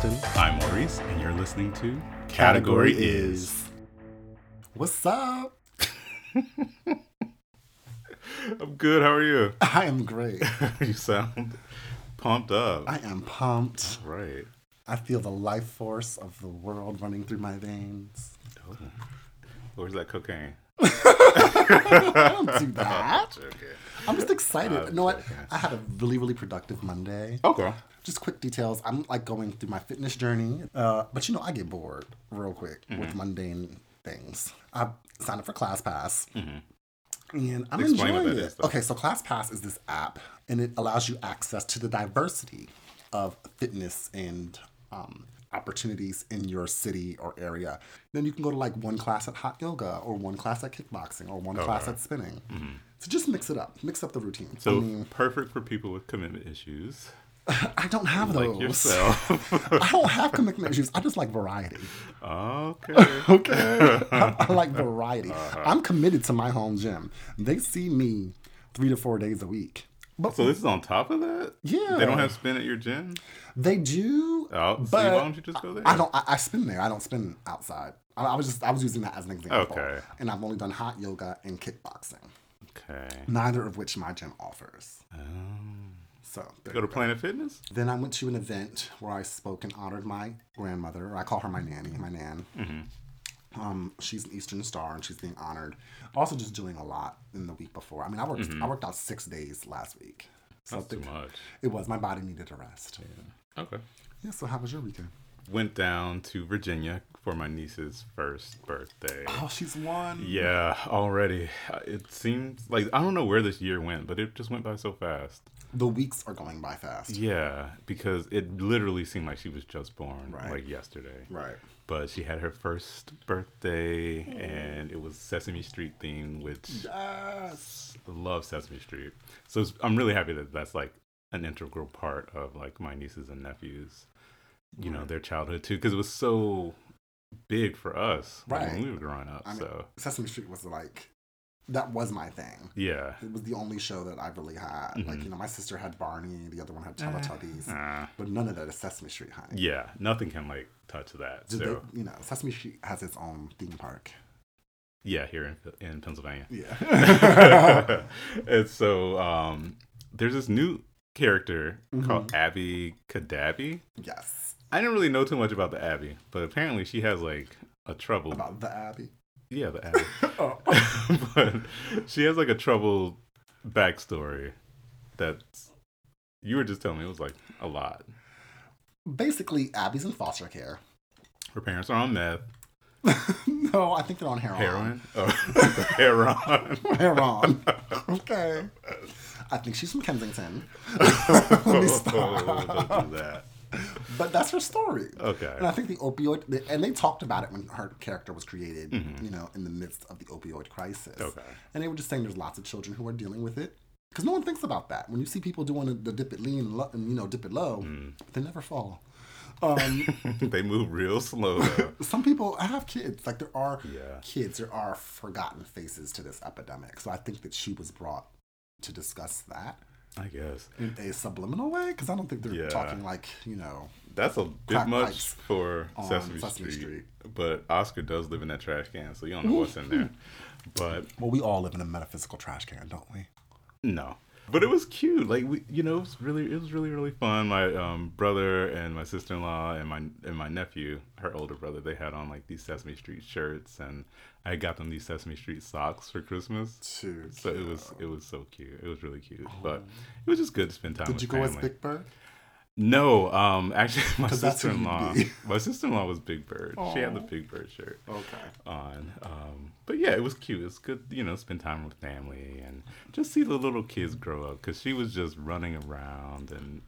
Justin. I'm Maurice, and you're listening to Category is. What's up? I'm good. How are you? I am great. you sound pumped up. I am pumped. right. I feel the life force of the world running through my veins. Oh. Where's that cocaine? I don't do that. Okay. I'm just excited. Uh, you know what? I had a really, really productive Monday. Okay. Just quick details. I'm like going through my fitness journey, uh, but you know, I get bored real quick with Mm-hmm. mundane things. I signed up for ClassPass. And I'm Mm-hmm. Explain enjoying it. okay, so ClassPass is this app, and it allows you access to the diversity of fitness and um, opportunities in your city or area. Then you can go to like one class at hot yoga, or one class at kickboxing, or one class at spinning. So just mix it up, mix up the routine. So I mean, perfect for people with commitment issues I don't have those. like yourself. I don't have commitment issues. I just like variety. okay. Okay. I, I like variety. Uh-huh. I'm committed to my home gym. They see me three to four days a week. But So this is on top of that? Yeah. They don't have spin at your gym? they do. Oh, but why don't you just go there? I don't. I, I spin there. I don't spin outside. I, I was just. I was using that as an example. Okay. And I've only done hot yoga and kickboxing, Okay. neither of which my gym offers. Um, So go to Planet Fitness? Then I went to an event where I spoke and honored my grandmother. I call her my nanny, my nan. Um, she's an Eastern Star and she's being honored. Also, just doing a lot in the week before. I mean, I worked I worked out six days last week. So That's too much. it was my body needed a rest. Yeah. Okay. Yeah. So how was your weekend? Went down to Virginia for my niece's first birthday. Oh, she's one. Yeah, already. It seems like I don't know where this year went, but it just went by so fast. The weeks are going by fast. Yeah, because it literally seemed like she was just born, Right. like yesterday. Right. But she had her first birthday, mm. and it was Sesame Street themed, which Yes. I love Sesame Street. So I'm really happy that that's like an integral part of like my nieces and nephews, you know, their childhood too, because it was so big for us Right. when we were growing up. I mean, so Sesame Street was like, that was my thing. yeah, It was the only show that I really had. Like, you know, my sister had Barney, the other one had Teletubbies. Uh, But none of that is Sesame Street, honey. yeah, nothing can like touch that. Did so they, you know, Sesame Street has its own theme park. yeah, here in in Pennsylvania. Yeah. and so um, there's this new character Mm-hmm. called Abby Cadabby. yes. I didn't really know too much about the Abbey, but apparently she has like a trouble. About the Abbey. Yeah, the Abbey. Oh. but she has like a troubled backstory that you were just telling me it was like a lot. Basically, Abby's in foster care. Her parents are on meth, no, I think they're on heroin. heroin, oh, heroin. Heroin. okay. I think she's from Kensington. Let me Oh, don't do that. But that's her story. Okay. And I think the opioid, and they talked about it when her character was created, you know, in the midst of the opioid crisis. Mm-hmm. Okay. And they were just saying there's lots of children who are dealing with it. Because no one thinks about that. When you see people doing the, dip it lean lo- and, you know, dip it low, Mm. they never fall. Um, they move real slow some people I have kids. Like there are Yeah. kids, there are forgotten faces to this epidemic. So I think that she was brought to discuss that I guess in a subliminal way. Because I don't think they're Yeah. talking like, you know, that's a bit much for Sesame, Sesame Street. Street. But Oscar does live in that trash can, so you don't know what's in there. But well, we all live in a metaphysical trash can, don't we? No. But it was cute. Like we, you know, it was really, it was really, really fun. My um, brother and my sister in law and my and my nephew, her older brother, they had on like these Sesame Street shirts, and I got them these Sesame Street socks for Christmas. Too So it was, it was so cute. It was really cute. But it was just good to spend time. With them. Did with you go family. Big Bird? No, um, actually, my sister in law, my sister in law was Big Bird. She had the Big Bird shirt Okay. on. Um, but yeah, it was cute. It's good, you know, spend time with family and just see the little kids grow up because she was just running around and,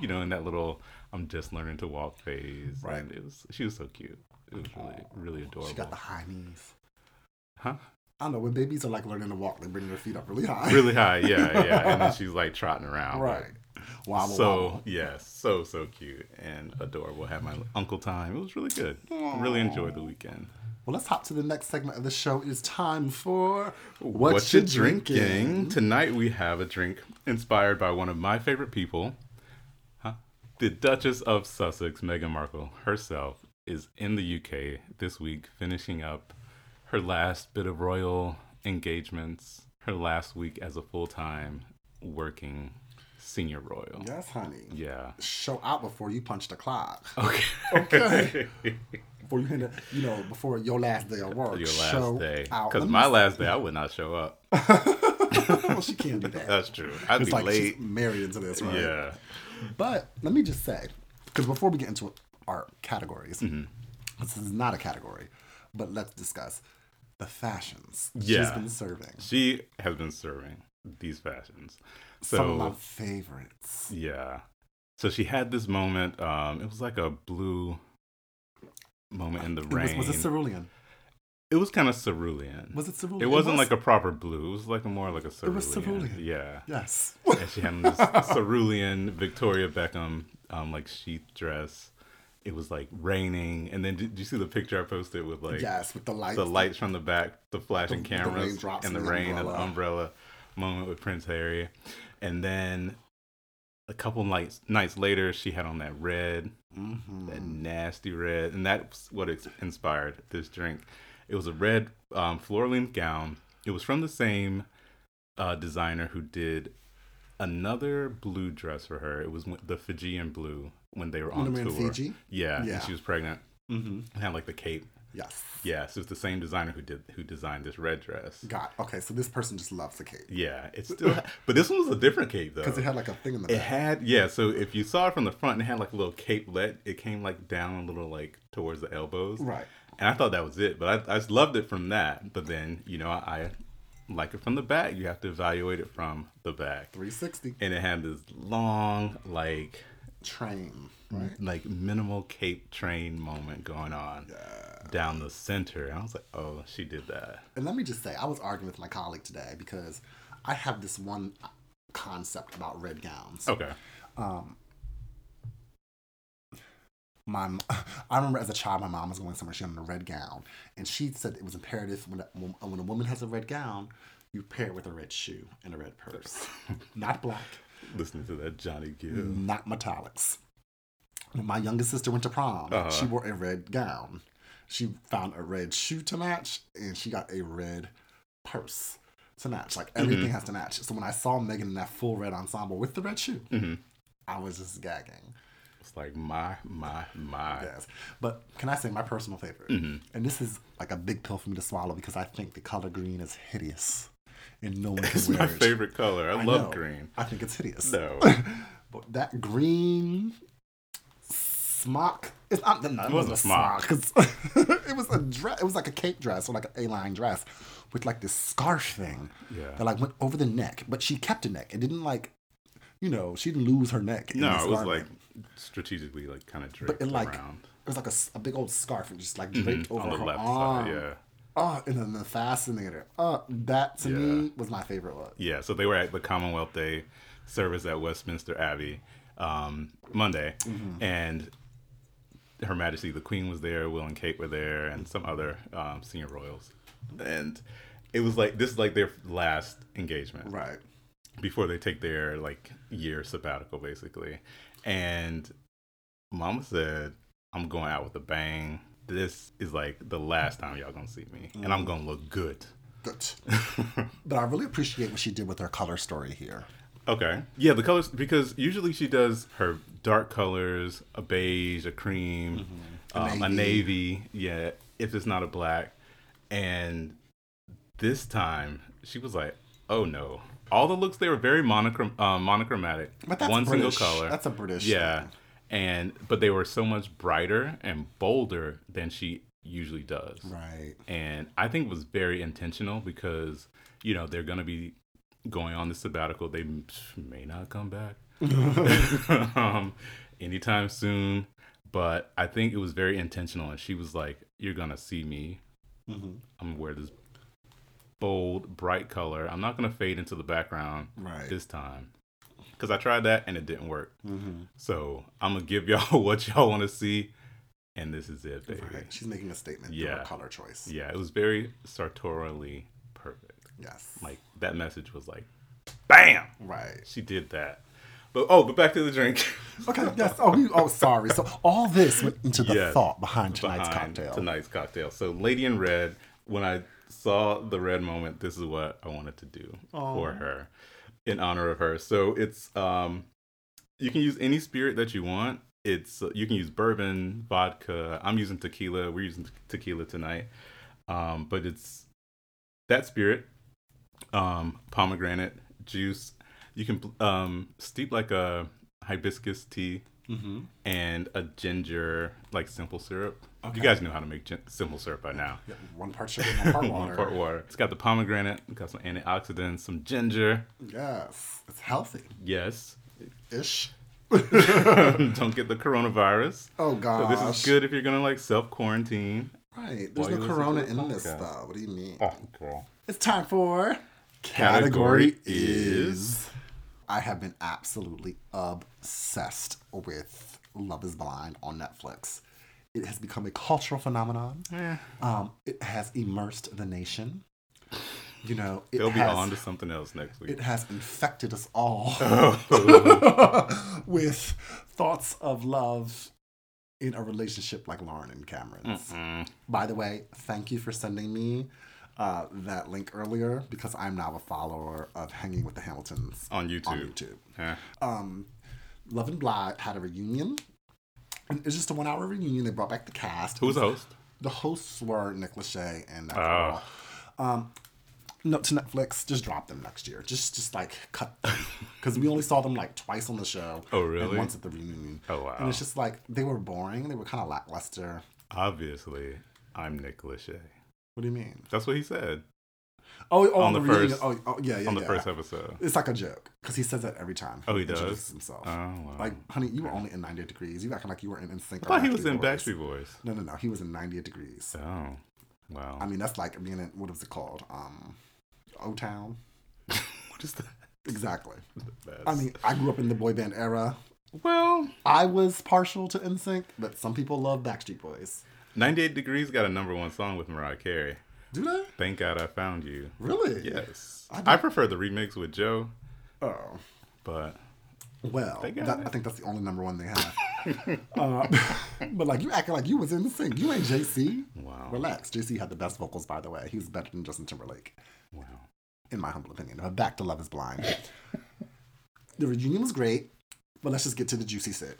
you know, in that little I'm just learning to walk phase. Right. And it was she was so cute. It was really really adorable. She got the high knees. huh? I don't know when babies are like learning to walk, they bring their feet up really high. Really high, yeah, yeah. And then she's like trotting around. right. Wobble, so wobble. yes, so so cute and adorable. Had my uncle time. It was really good. Really enjoyed the weekend. Well, let's hop to the next segment of the show. It is time for What, you drinking? Tonight we have a drink inspired by one of my favorite people. Huh? the Duchess of Sussex, Meghan Markle herself, is in the UK this week, finishing up her last bit of royal engagements, her last week as a full time working senior royal. Yes, honey. Yeah. Show out before you punch the clock. Okay. Okay. before you hit it, you know, before your last day of work. Your last show day. out. Because my last day, I would not show up. well, she can't do that. That's true. I'd it's be like late. she's married into this, right? Yeah. But let me just say, because before we get into our categories, Mm-hmm. this is not a category, but let's discuss the fashions she's been serving. She has been serving these fashions. So Some of my favorites. Yeah. So she had this moment. Um, it was like a blue moment in the It was, rain. was it cerulean? It was kind of cerulean. Was it cerulean? it wasn't was? like a proper blue. It was like a more like a cerulean. It was cerulean. Yeah. Yes. And she had this cerulean Victoria Beckham um, like sheath dress. It was like raining, and then did, did you see the picture I posted with like yes, with the lights. the lights from the back, the flashing The- cameras, the and the rain and the umbrella. Moment with Prince Harry. And then a couple nights nights later, she had on that red, Mhm. that nasty red, and that's what inspired this drink. It was a red um, floor length gown. It was from the same uh, designer who did another blue dress for her. It was the Fijian blue when they were on tour. Fiji? Yeah, Yeah. and she was pregnant. Mm-hmm. and Had like the cape. Yes. Yeah, so it's the same designer who did who designed this red dress. Got okay. So this person just loves the cape. Yeah, it's still, but this one was a different cape though. because it had like a thing in the Back. It had yeah. So if you saw it from the front, it had like a little cape let. It came like down a little like towards the elbows. Right. And I thought that was it, but I, I just loved it from that. But then you know I, like it from the back. You have to evaluate it from the back. 360 And it had this long like train. Right. like minimal cape train moment going on down the center. And I was like, oh, she did that. And let me just say, I was arguing with my colleague today because I have this one concept about red gowns. Okay. Um, my, I remember as a child, my mom was going somewhere. She had on a red gown, and she said it was imperative when a, when a woman has a red gown, you pair it with a red shoe and a red purse, not black, Listening to that Johnny Gill. not metallics. My youngest sister went to prom, Uh-huh. she wore a red gown. She found a red shoe to match, and she got a red purse to match. Like everything has to match. So when I saw Meghan in that full red ensemble with the red shoe, Mhm. I was just gagging. It's like my my my. Yes. But can I say my personal favorite? Mm-hmm. And this is like a big pill for me to swallow because I think the color green is hideous. And no one can It's wear my it. favorite color. I, I love know. green. I think it's hideous. No. But that green smock. It's not, no, it, wasn't wasn't a a smock. it was a dress. It was like a cape dress or like an A-line dress with like this scarf thing Yeah. that like went over the neck. But she kept a neck. It didn't like, you know, she didn't lose her neck. No, it was like strategically like kind of draped but it like around it was like a big old scarf and just like draped over Mm-hmm. on the her left arm. side. Yeah. Oh, and then the fascinator. Oh, that to Yeah. me was my favorite one. Yeah. So they were at the Commonwealth Day service at Westminster Abbey um, Monday, Mm-hmm. and Her Majesty the Queen was there, Will and Kate were there, and some other um, senior royals, and it was like this is like their last engagement. Right. before they take their like year sabbatical basically and mama said i'm going out with a bang this is like the last time y'all gonna see me and i'm gonna look good Good. but I really appreciate what she did with her color story here. Okay yeah the colors because usually she does her dark colors a beige a cream A um, a navy. navy yeah if it's not a black and this time she was like oh no all the looks they were very monochrom- uh, monochromatic But that's one British. single color That's a British. yeah thing. and but they were so much brighter and bolder than she usually does Right. and i think it was very intentional because you know they're gonna be going on the sabbatical they may not come back um, anytime soon but i think it was very intentional and she was like you're gonna see me Mhm. i'm gonna wear this bold bright color i'm not gonna fade into the background Right. this time because i tried that and it didn't work Mhm. so I'm gonna give y'all what y'all want to see, and this is it, baby. Right. She's making a statement through Yeah. her color choice. Yeah, it was very sartorially perfect. Yes. Like that message was like, bam. Right. She did that. But oh, but back to the drink. Okay, yes. Oh, we, oh, sorry. So all this went into the Yes. thought behind tonight's behind cocktail. Tonight's cocktail. So Lady in Red, when I saw the red moment, this is what I wanted to do for her in honor of her. So it's um you can use any spirit that you want. It's uh, you can use bourbon, vodka. I'm using tequila. We're using tequila tonight. Um but it's that spirit um pomegranate juice. You can um steep like a hibiscus tea Mm-hmm. and a ginger like simple syrup. Okay. You guys know how to make gin- simple syrup by now. Yeah, one part sugar, one part water. One part water. It's got the pomegranate, got some antioxidants, some ginger. Yes, it's healthy Yes. ish. Don't get the coronavirus. Oh god. So this is good if you're gonna like self quarantine. Right. There's no corona in this though. What do you mean? Oh, girl. It's time for Category is- I have been absolutely obsessed with Love Is Blind on Netflix. It has become a cultural phenomenon. Um, it has immersed the nation. You know, it they'll be has, on to something else next week. it has infected us all Oh. with thoughts of love in a relationship like Lauren and Cameron's. Mm. By the way, thank you for sending me uh, that link earlier because I'm now a follower of Hanging with the Hamiltons On YouTube. on YouTube. Eh. Um, Love and Blind had a reunion. And it was just a one hour reunion. They brought back the cast. Who was the host? The hosts were Nick Lachey and that Oh. girl. Um, no, to Netflix, just drop them next year. Just, just like cut them because we only saw them like twice on the show. Oh, And really? once at the reunion. Oh, wow. And it's just like they were boring. They were kind of lackluster. Obviously, I'm Nick Lachey. What do you mean? That's what he said Oh, oh On the, the reunion. first- Oh, oh, yeah, yeah, on the yeah. first episode. It's like a joke because he says that every time. Oh, he does? himself. Oh, wow. Like, honey, you were only in 98 Degrees. You acting like you were in NSYNC. I thought he was in Backstreet Boys. No, no, no. He was in 98 Degrees. Oh, wow. I mean, that's like being in what is it called? Um, O Town. what is that? Exactly. That's- I mean, I grew up in the boy band era. well, I was partial to NSYNC, but some people love Backstreet Boys. 98 Degrees got a number one song with Mariah Carey. Do they? Thank God I Found You. Really? Yes. I I, prefer the remix with Joe, Oh. but Well, that. I think that's the only number one they have. uh, but like you acting like you was in the sync. You ain't JC. wow. Relax. JC had the best vocals, by the way. He's better than Justin Timberlake, Wow. in my humble opinion. But back to Love Is Blind. the reunion was great, but let's just get to the juicy shit.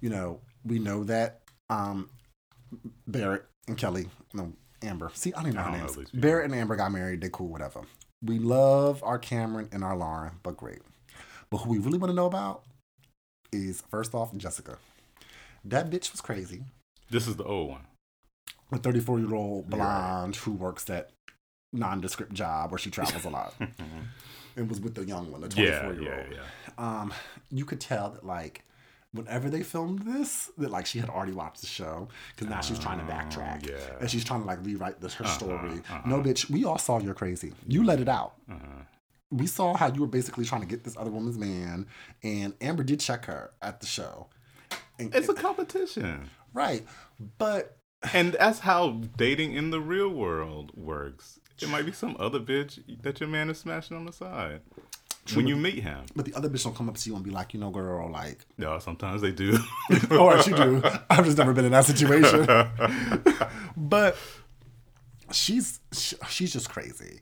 You know, we know that um, Barrett and Kelly, no, Amber. See, I don't even know I her don't know names. people. Barrett and Amber got married. They cool, whatever. We love our Cameron and our Lauren, but great. But who we really want to know about is first off Jessica. That bitch was crazy. This is the old one. A 34 year old blonde who works that nondescript job where she travels a lot. and was with the young one, the 24 yeah, year yeah, old. yeah. Um, you could tell that like whenever they filmed this, that like she had already watched the show because now she's trying to backtrack Oh, yeah. and she's trying to like rewrite this her story. uh-huh. No, bitch, we all saw you're crazy. You let it out. Uh-huh. We saw how you were basically trying to get this other woman's man, and Amber did check her at the show. And, It's a competition. right, but And that's how dating in the real world works. It might be some other bitch that your man is smashing on the side when you meet him. but the other bitch don't come up to you and be like, you know, girl, like, No, sometimes they do. or she do. I've just never been in that situation. but she's she, she's just crazy,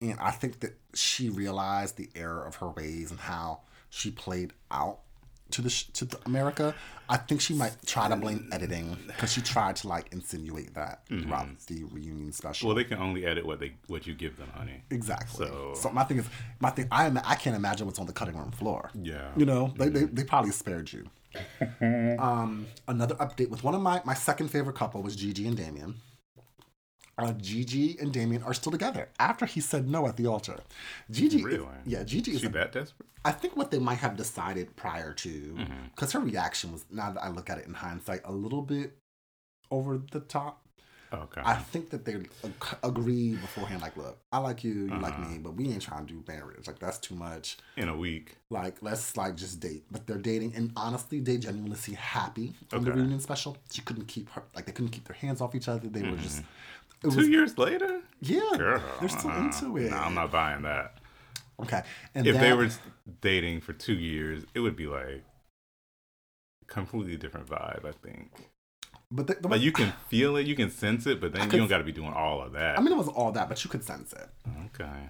and I think that she realized the error of her ways and how she played out to the sh- to the America. I think she might try to blame editing because she tried to like insinuate that throughout the reunion special. well, they can only edit what they what you give them, honey. Exactly. So, So- my thing is, my thing, I am, I can't imagine what's on the cutting room floor. Yeah. You know, they, they, they probably spared you. um, another update with one of my, my second favorite couple was Gigi and Damien. Uh, Gigi and Damien are still together after he said no at the altar. Gigi, is- Really? yeah, Gigi is. She that desperate? I think what they might have decided prior to, Mm-hmm. because her reaction was, now that I look at it in hindsight, a little bit over the top. Okay. I think that they ag- agreed beforehand, like, look, I like you, you like Uh-huh. me, but we ain't trying to do marriage. Like, that's too much. in a week. Like, let's like just date. But they're dating, and honestly, they genuinely seem happy on the Okay. reunion special. She couldn't keep her, like, they couldn't keep their hands off each other. They were just, Two years later? yeah, Girl. they're still uh-uh. into it. No, I'm not buying that. Okay. And if they were dating for two years, it would be like completely different vibe. I think. but the, the, Like you can feel it, you can sense it, but then could- you don't got to be doing all of that. I mean, it was all that, but you could sense it. okay.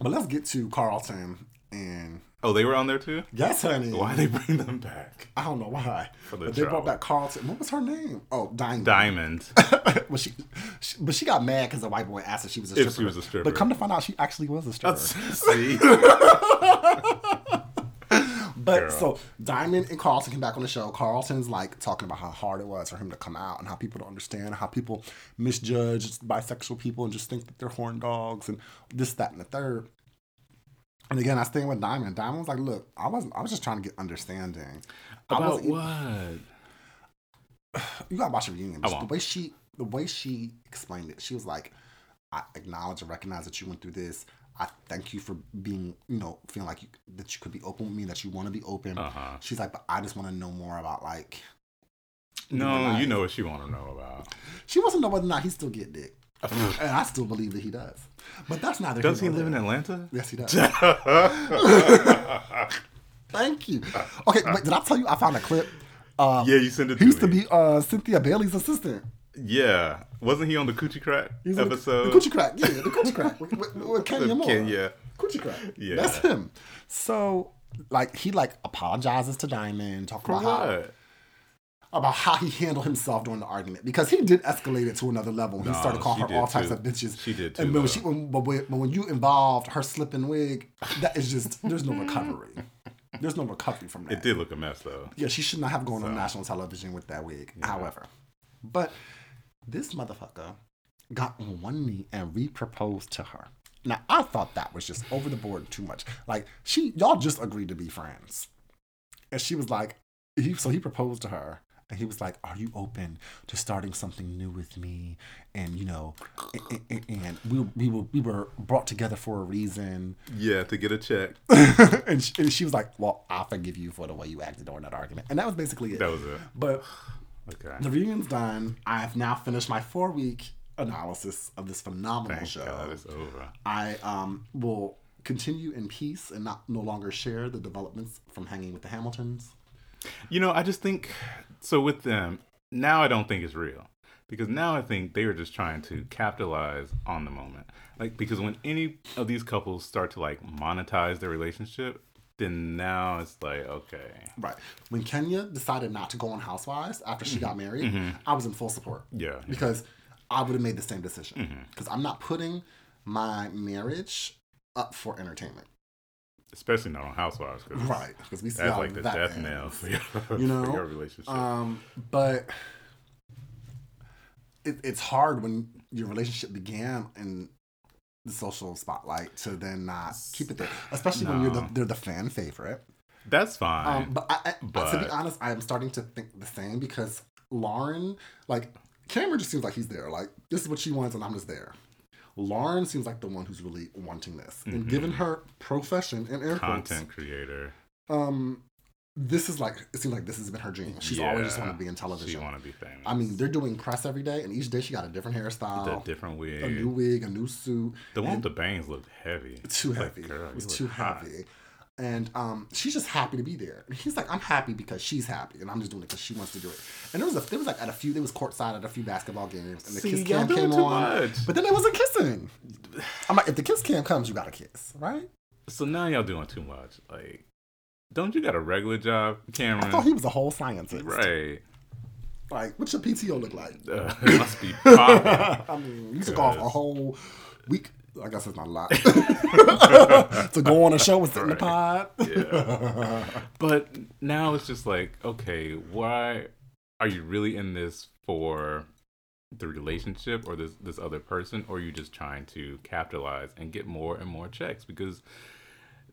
But let's get to Carlton and Oh, they were on there too. yes, honey. Why they bring them back? I don't know why. The but they brought back Carlton. What was her name? Oh, Diamond. Diamond. but she, she, but she got mad because the white boy asked if she was a stripper. If she was a stripper. But come to find out, she actually was a stripper. See, But Girl. so Diamond and Carlton came back on the show. Carlton's like talking about how hard it was for him to come out and how people don't understand, how people misjudge bisexual people and just think that they're horn dogs and this, that, and the third. And again, I stand with Diamond. Diamond was like, "Look, I wasn't. I was just trying to get understanding. About what? You gotta watch the reunion. The way she, the way she explained it, she was like, "I acknowledge and recognize that you went through this. I thank you for being, you know, feeling like you, that you could be open with me, that you want to be open." Uh-huh. She's like, "But I just want to know more about like." No, you know what she want to know about. She wants to know whether or not he still get dick, and I still believe that he does. But that's neither. Does he live in. Atlanta? Yes, he does. Thank you. Okay, but did I tell you I found a clip? Uh, Yeah, you sent it. he used to be uh, Cynthia Bailey's assistant. Yeah, wasn't he on the Coochie Crack He's in the- episode? The, Coochie Crack, yeah, the Coochie Crack with, with, with Kenya Moore. Kenya. Coochie Crack. Yeah. That's him. So, like, he like apologizes to Diamond, talk about how? About how he handled himself during the argument because he did escalate it to another level. He No, started calling her all types of bitches. She did too. And when she, when, but, when, but when you involved her slipping wig, that is just there's no recovery. There's no recovery from that. It did look a mess though. Yeah, she should not have gone on national television with that wig. However, but this motherfucker got on one knee and re-proposed to her. Now I thought that was just over the board too much. Like she, y'all just agreed to be friends, and she was like, he, so he proposed to her. And he was like, "Are you open to starting something new with me?" And you know, and, and, we we were we were brought together for a reason. Yeah, to get a check. and, she, and she was like, "Well, I forgive you for the way you acted during that argument." And that was basically it. That was it. But Okay. the reunion's done. I have now finished my four week analysis of this phenomenal Thank show. God it's over. I um, will continue in peace and not no longer share the developments from hanging with the Hamiltons. You know, I just think so with them. Now I don't think it's real because now I think they were just trying to capitalize on the moment. Like because when any of these couples start to like monetize their relationship, then now it's like okay, Right. When Kenya decided not to go on Housewives after she got married, I was in full support. Mm-hmm. yeah, Mm-hmm. Because I would have made the same decision. Because I'm not putting my marriage up for entertainment. Especially not on Housewives. 'cause Right. Because we see That's like the that death knell for your, You know, for your relationship. Um, but it, it's hard when your relationship began in the social spotlight to then not keep it there, especially when you're the they're the fan favorite. That's fine. Um, but I, I, to be honest, I am starting to think the same because Lauren, like Cameron, just seems like he's there. Like this is what she wants, and I'm just there. Lauren seems like the one who's really wanting this, and given her profession and air quotes, Mm-hmm. Content creator. um, this is like it seems like this has been her dream. She's always just Yeah. wanted to be in television. She want to be famous. I mean, they're doing press every day, and each day she got a different hairstyle, the different wig. a new wig, a new suit. the one and with the bangs looked heavy. too Like, heavy. girl, it was too look hot. And um, she's just happy to be there. And he's like, I'm happy because she's happy, and I'm just doing it because she wants to do it. And there was a, there was like at a few, there was courtside at a few basketball games, and the See, kiss cam came too on, much. but then there wasn't kissing. I'm like, if the kiss cam comes, you gotta kiss, right? So now y'all doing too much. Like, don't you got a regular job, Cameron? I thought he was a whole scientist. right. Like, what's your PTO look like? Uh, it must be popping. I mean, you took off a whole week. I guess it's not a lot to go on a show and sit in the pod. yeah. But now it's just like, okay, why are you really in this for the relationship or this this other person, or are you just trying to capitalize and get more and more checks? Because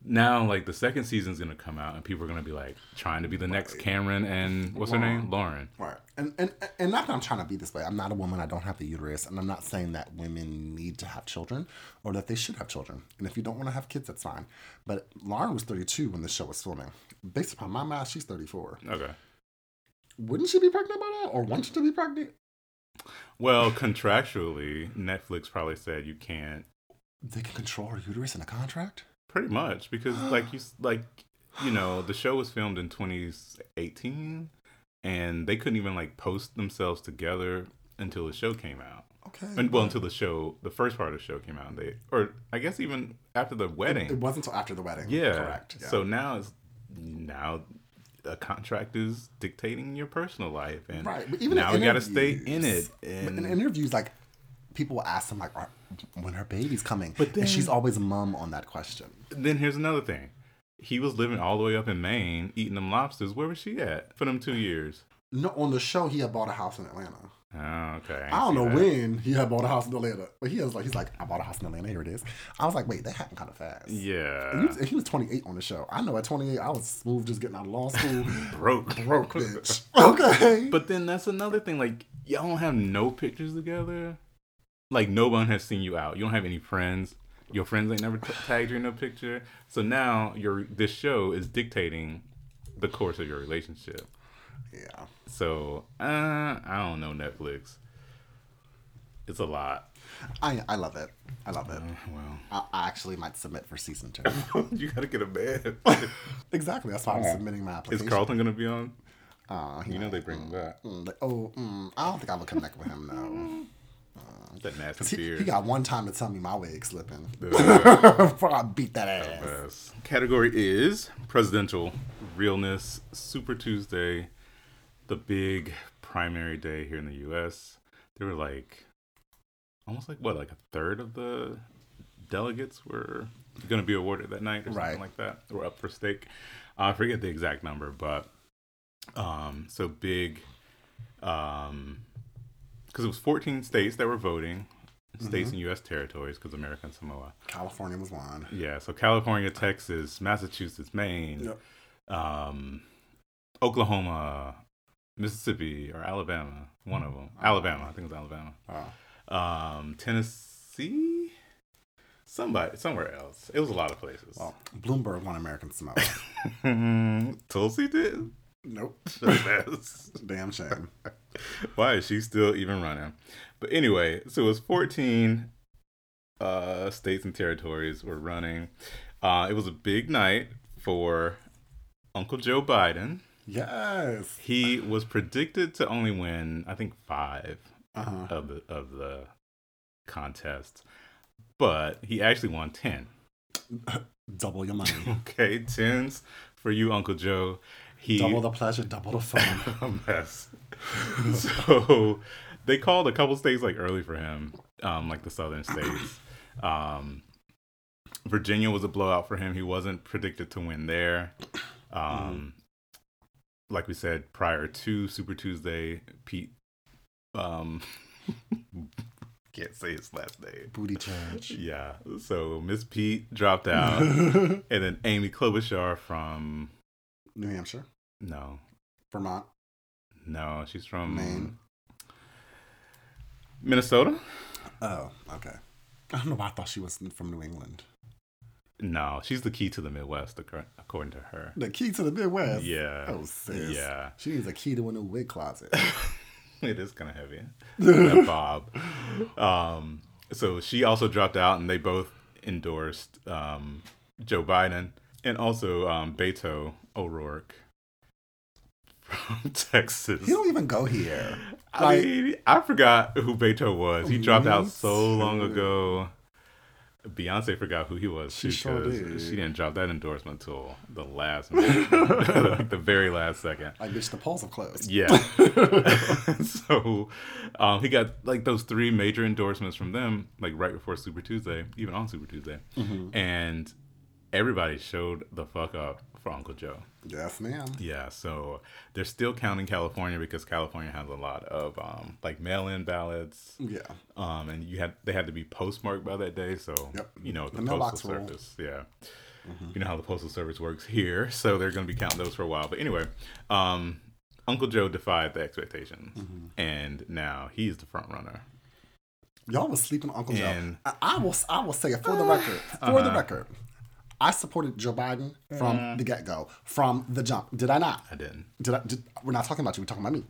now, like the second season's gonna come out, and people are gonna be like trying to be the next Cameron and what's her name, Lauren. Right. And, and and not that I'm trying to be this way. I'm not a woman. I don't have the uterus, and I'm not saying that women need to have children or that they should have children. And if you don't want to have kids, that's fine. But Lauren was 32 when the show was filming. Based upon my math, she's 34. Okay. Wouldn't she be pregnant by now, or want you to be pregnant? Well, contractually, Netflix probably said you can't. They can control her uterus in a contract. Pretty much because like you like you know the show was filmed in 2018 and they couldn't even like post themselves together until the show came out. Okay. And, well, until the show, the first part of the show came out, and they or I guess even after the wedding. It wasn't until after the wedding. yeah. Correct. Yeah. So now it's now a contract is dictating your personal life, and right. But even now we got to stay in it. but in And interviews, like people will ask them like, when her baby's coming, But and she's always mum on that question. Then here's another thing. He was living all the way up in Maine, eating them lobsters. Where was she at for them two years? No, on the show, he had bought a house in Atlanta. Oh, okay. I don't know that. when he had bought a house in Atlanta, but he was like, he's like, I bought a house in Atlanta. Here it is. I was like, wait, that happened kind of fast. Yeah. And he, was, and he was 28 on the show. I know at 28, I was smooth just getting out of law school. Broke. Broke bitch. Okay. But then that's another thing. Like y'all don't have no pictures together. Like no one has seen you out. You don't have any friends. Your friends ain't never t- tagged you in a picture. So now your this show is dictating the course of your relationship. yeah. So uh, I don't know Netflix. It's a lot. I, I love it. I love it. Well, I, I actually might submit for season two. you gotta get a bed. exactly. That's why I'm submitting my application. Is. Carlton gonna be on? Uh, he You know they bring him back. Mm, like, oh, mm, I don't think I would connect with him, no. That nasty He, beard. he got one time to tell me my wig slipping. Before I beat that ass. Category is presidential realness. Super Tuesday, the big primary day here in the U.S. There were like almost like what, like a third of the delegates were going to be awarded that night or something Right. like that. Or up for stake. I forget the exact number, but um, so big. Um, because it was 14 states that were voting, states and U.S. territories, because American Samoa. California was one. Yeah, so California, Texas, Massachusetts, Maine, Yep. um, Oklahoma, Mississippi, or Alabama. One of them. Alabama, I think it was Alabama. Oh. Um, Tennessee, somebody, somewhere else. It was a lot of places. Well, Bloomberg won American Samoa. Tulsi did. Nope. Yes. Damn shame. Why is she still even running? But anyway, so it was 14 uh, states and territories were running. Uh, it was a big night for Uncle Joe Biden. Yes. He was predicted to only win, I think, five Uh-huh. of the of the contests, but he actually won ten. Double your money. Okay, tens for you, Uncle Joe. He double the pleasure, double the fun. a mess. so they called a couple states like early for him, um, like the southern states. Um, Virginia was a blowout for him. He wasn't predicted to win there. Um, Like we said prior to Super Tuesday, Pete. Um, can't say his last name. Booty church. Yeah. So Miss Pete dropped out, and then Amy Klobuchar from New Hampshire, no, Vermont, no, she's from Maine. Minnesota. Oh, okay. I don't know why I thought she was from New England. No, she's the key to the Midwest, according to her. The key to the Midwest. Yeah. Oh, sis. Yeah. She needs a key to a new wig closet. it is kind of heavy. that Bob. Um, so she also dropped out, and they both endorsed um, Joe Biden and also um, Beto O'Rourke from Texas. he don't even go here. I Like- mean, I forgot who Beto was. He dropped out so long ago. Beyonce forgot who he was. She sure did. She didn't drop that endorsement until the last, minute, like the very last second. Like, bitch, the polls are closed. Yeah. so um, he got like those three major endorsements from them, like right before Super Tuesday, even on Super Tuesday, Mm-hmm. and everybody showed the fuck up for Uncle Joe. Yes, ma'am. Yeah, so they're still counting California because California has a lot of um, like mail-in ballots, Yeah. um, and you had they had to be postmarked by that day. So Yep. you know the, The postal service, yeah, you know how the postal service works here. So they're going to be counting those for a while. But anyway, um, Uncle Joe defied the expectations, and now he's the front runner. Y'all was sleeping Uncle Joe. I, I will. I will say it for the record. For the Uh-huh. record, I supported Joe Biden from the get go, from the jump. Did I not? I didn't. Did I? Did, we're not talking about you. We're talking about me.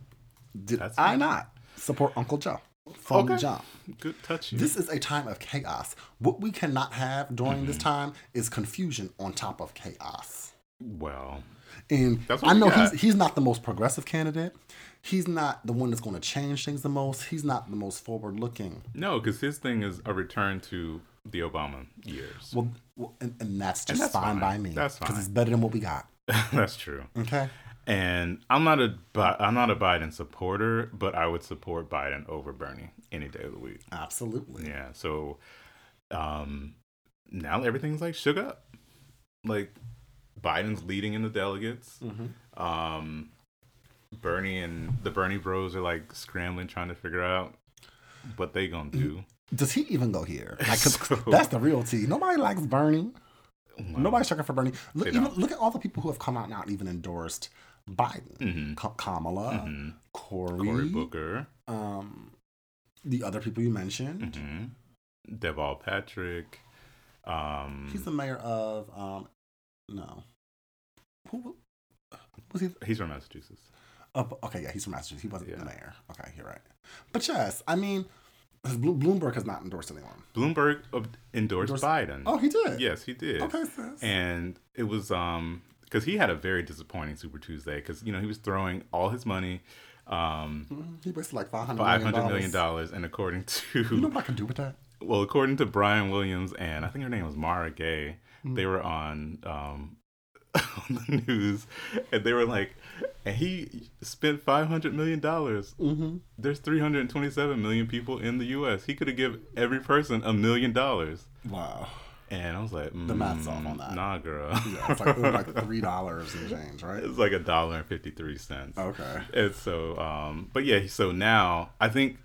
Did That's I not support Uncle Joe? from Okay. the jump. Good touch. you. This is a time of chaos. What we cannot have during this Mm-hmm. time is confusion on top of chaos. well, And I know he's he's not the most progressive candidate. He's not the one that's going to change things the most. He's not the most forward looking. no, because his thing is a return to the Obama years. Well, well and, and that's just that's fine, fine. by me. That's fine because it's better than what we got. That's true. Okay. And I'm not a I'm not a Biden supporter, but I would support Biden over Bernie any day of the week. Absolutely. Yeah. So um now everything's like shook up. Like Biden's leading in the delegates. Mm-hmm. Um Bernie and the Bernie bros are like scrambling trying to figure out what they gonna do. Does he even go here? Like, So- that's the real tea. Nobody likes Bernie. Well, Nobody's checking for Bernie. Look, even, look at all the people who have come out and not even endorsed Biden. Mhm. Ka- Kamala, Mhm. Cory, Cory Booker, um, the other people you mentioned. hmm Deval Patrick. Um, He's the mayor of um, no, who was he? he's from Massachusetts. Uh, okay, yeah, he's from Massachusetts. He wasn't Yeah. the mayor. Okay, you're right. But yes, I mean, Bloomberg has not endorsed anyone. Bloomberg endorsed, Endorsed- Biden. Oh, he did. yes, he did. Okay, sis. And it was um because he had a very disappointing Super Tuesday because you know he was throwing all his money, um, Mhm. He wasted like five hundred million hundred million dollars, and according to You know what I can do with that? well, according to Brian Williams and I think her name was Mara Gay, Mm-hmm. they were on um, on the news, and they were like, and he spent five hundred million dollars. Mm-hmm. There's three hundred and twenty-seven million people in the U.S. He could have given every person a million dollars, Wow. and I was like, The math's mm, off on that. Nah, girl. Yeah, it's like, it like three dollars and change, right? it's like a dollar and fifty-three cents. Okay. And so, um, but yeah, so now I think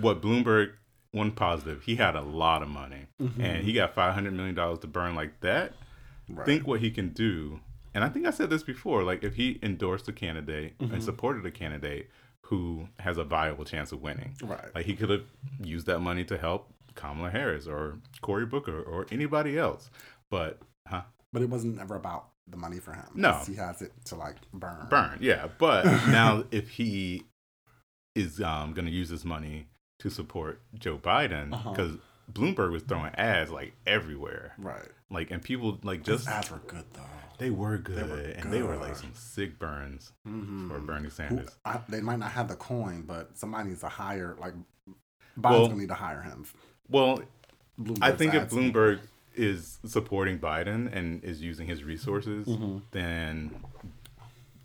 what Bloomberg, one positive, he had a lot of money and he got $500 million to burn like that. Right. Think what he can do. And I think I said this before like, if he endorsed a candidate and supported a candidate who has a viable chance of winning, Right. like he could have used that money to help Kamala Harris or Cory Booker or anybody else. But, huh? But it wasn't ever about the money for him. No. He has it to like burn. burn yeah but now if he is um, going to use this money to support joe biden Uh-huh. Bloomberg was throwing ads like everywhere Right. like and people like Those just ads were good though. they were good were and they were like some sick burns Mm-hmm. for bernie Who, sanders I, they might not have the coin, but somebody needs to hire like Biden's Well- gonna need to hire him. well Bloomberg's i think if bloomberg is supporting biden and is using his resources Mm-hmm. then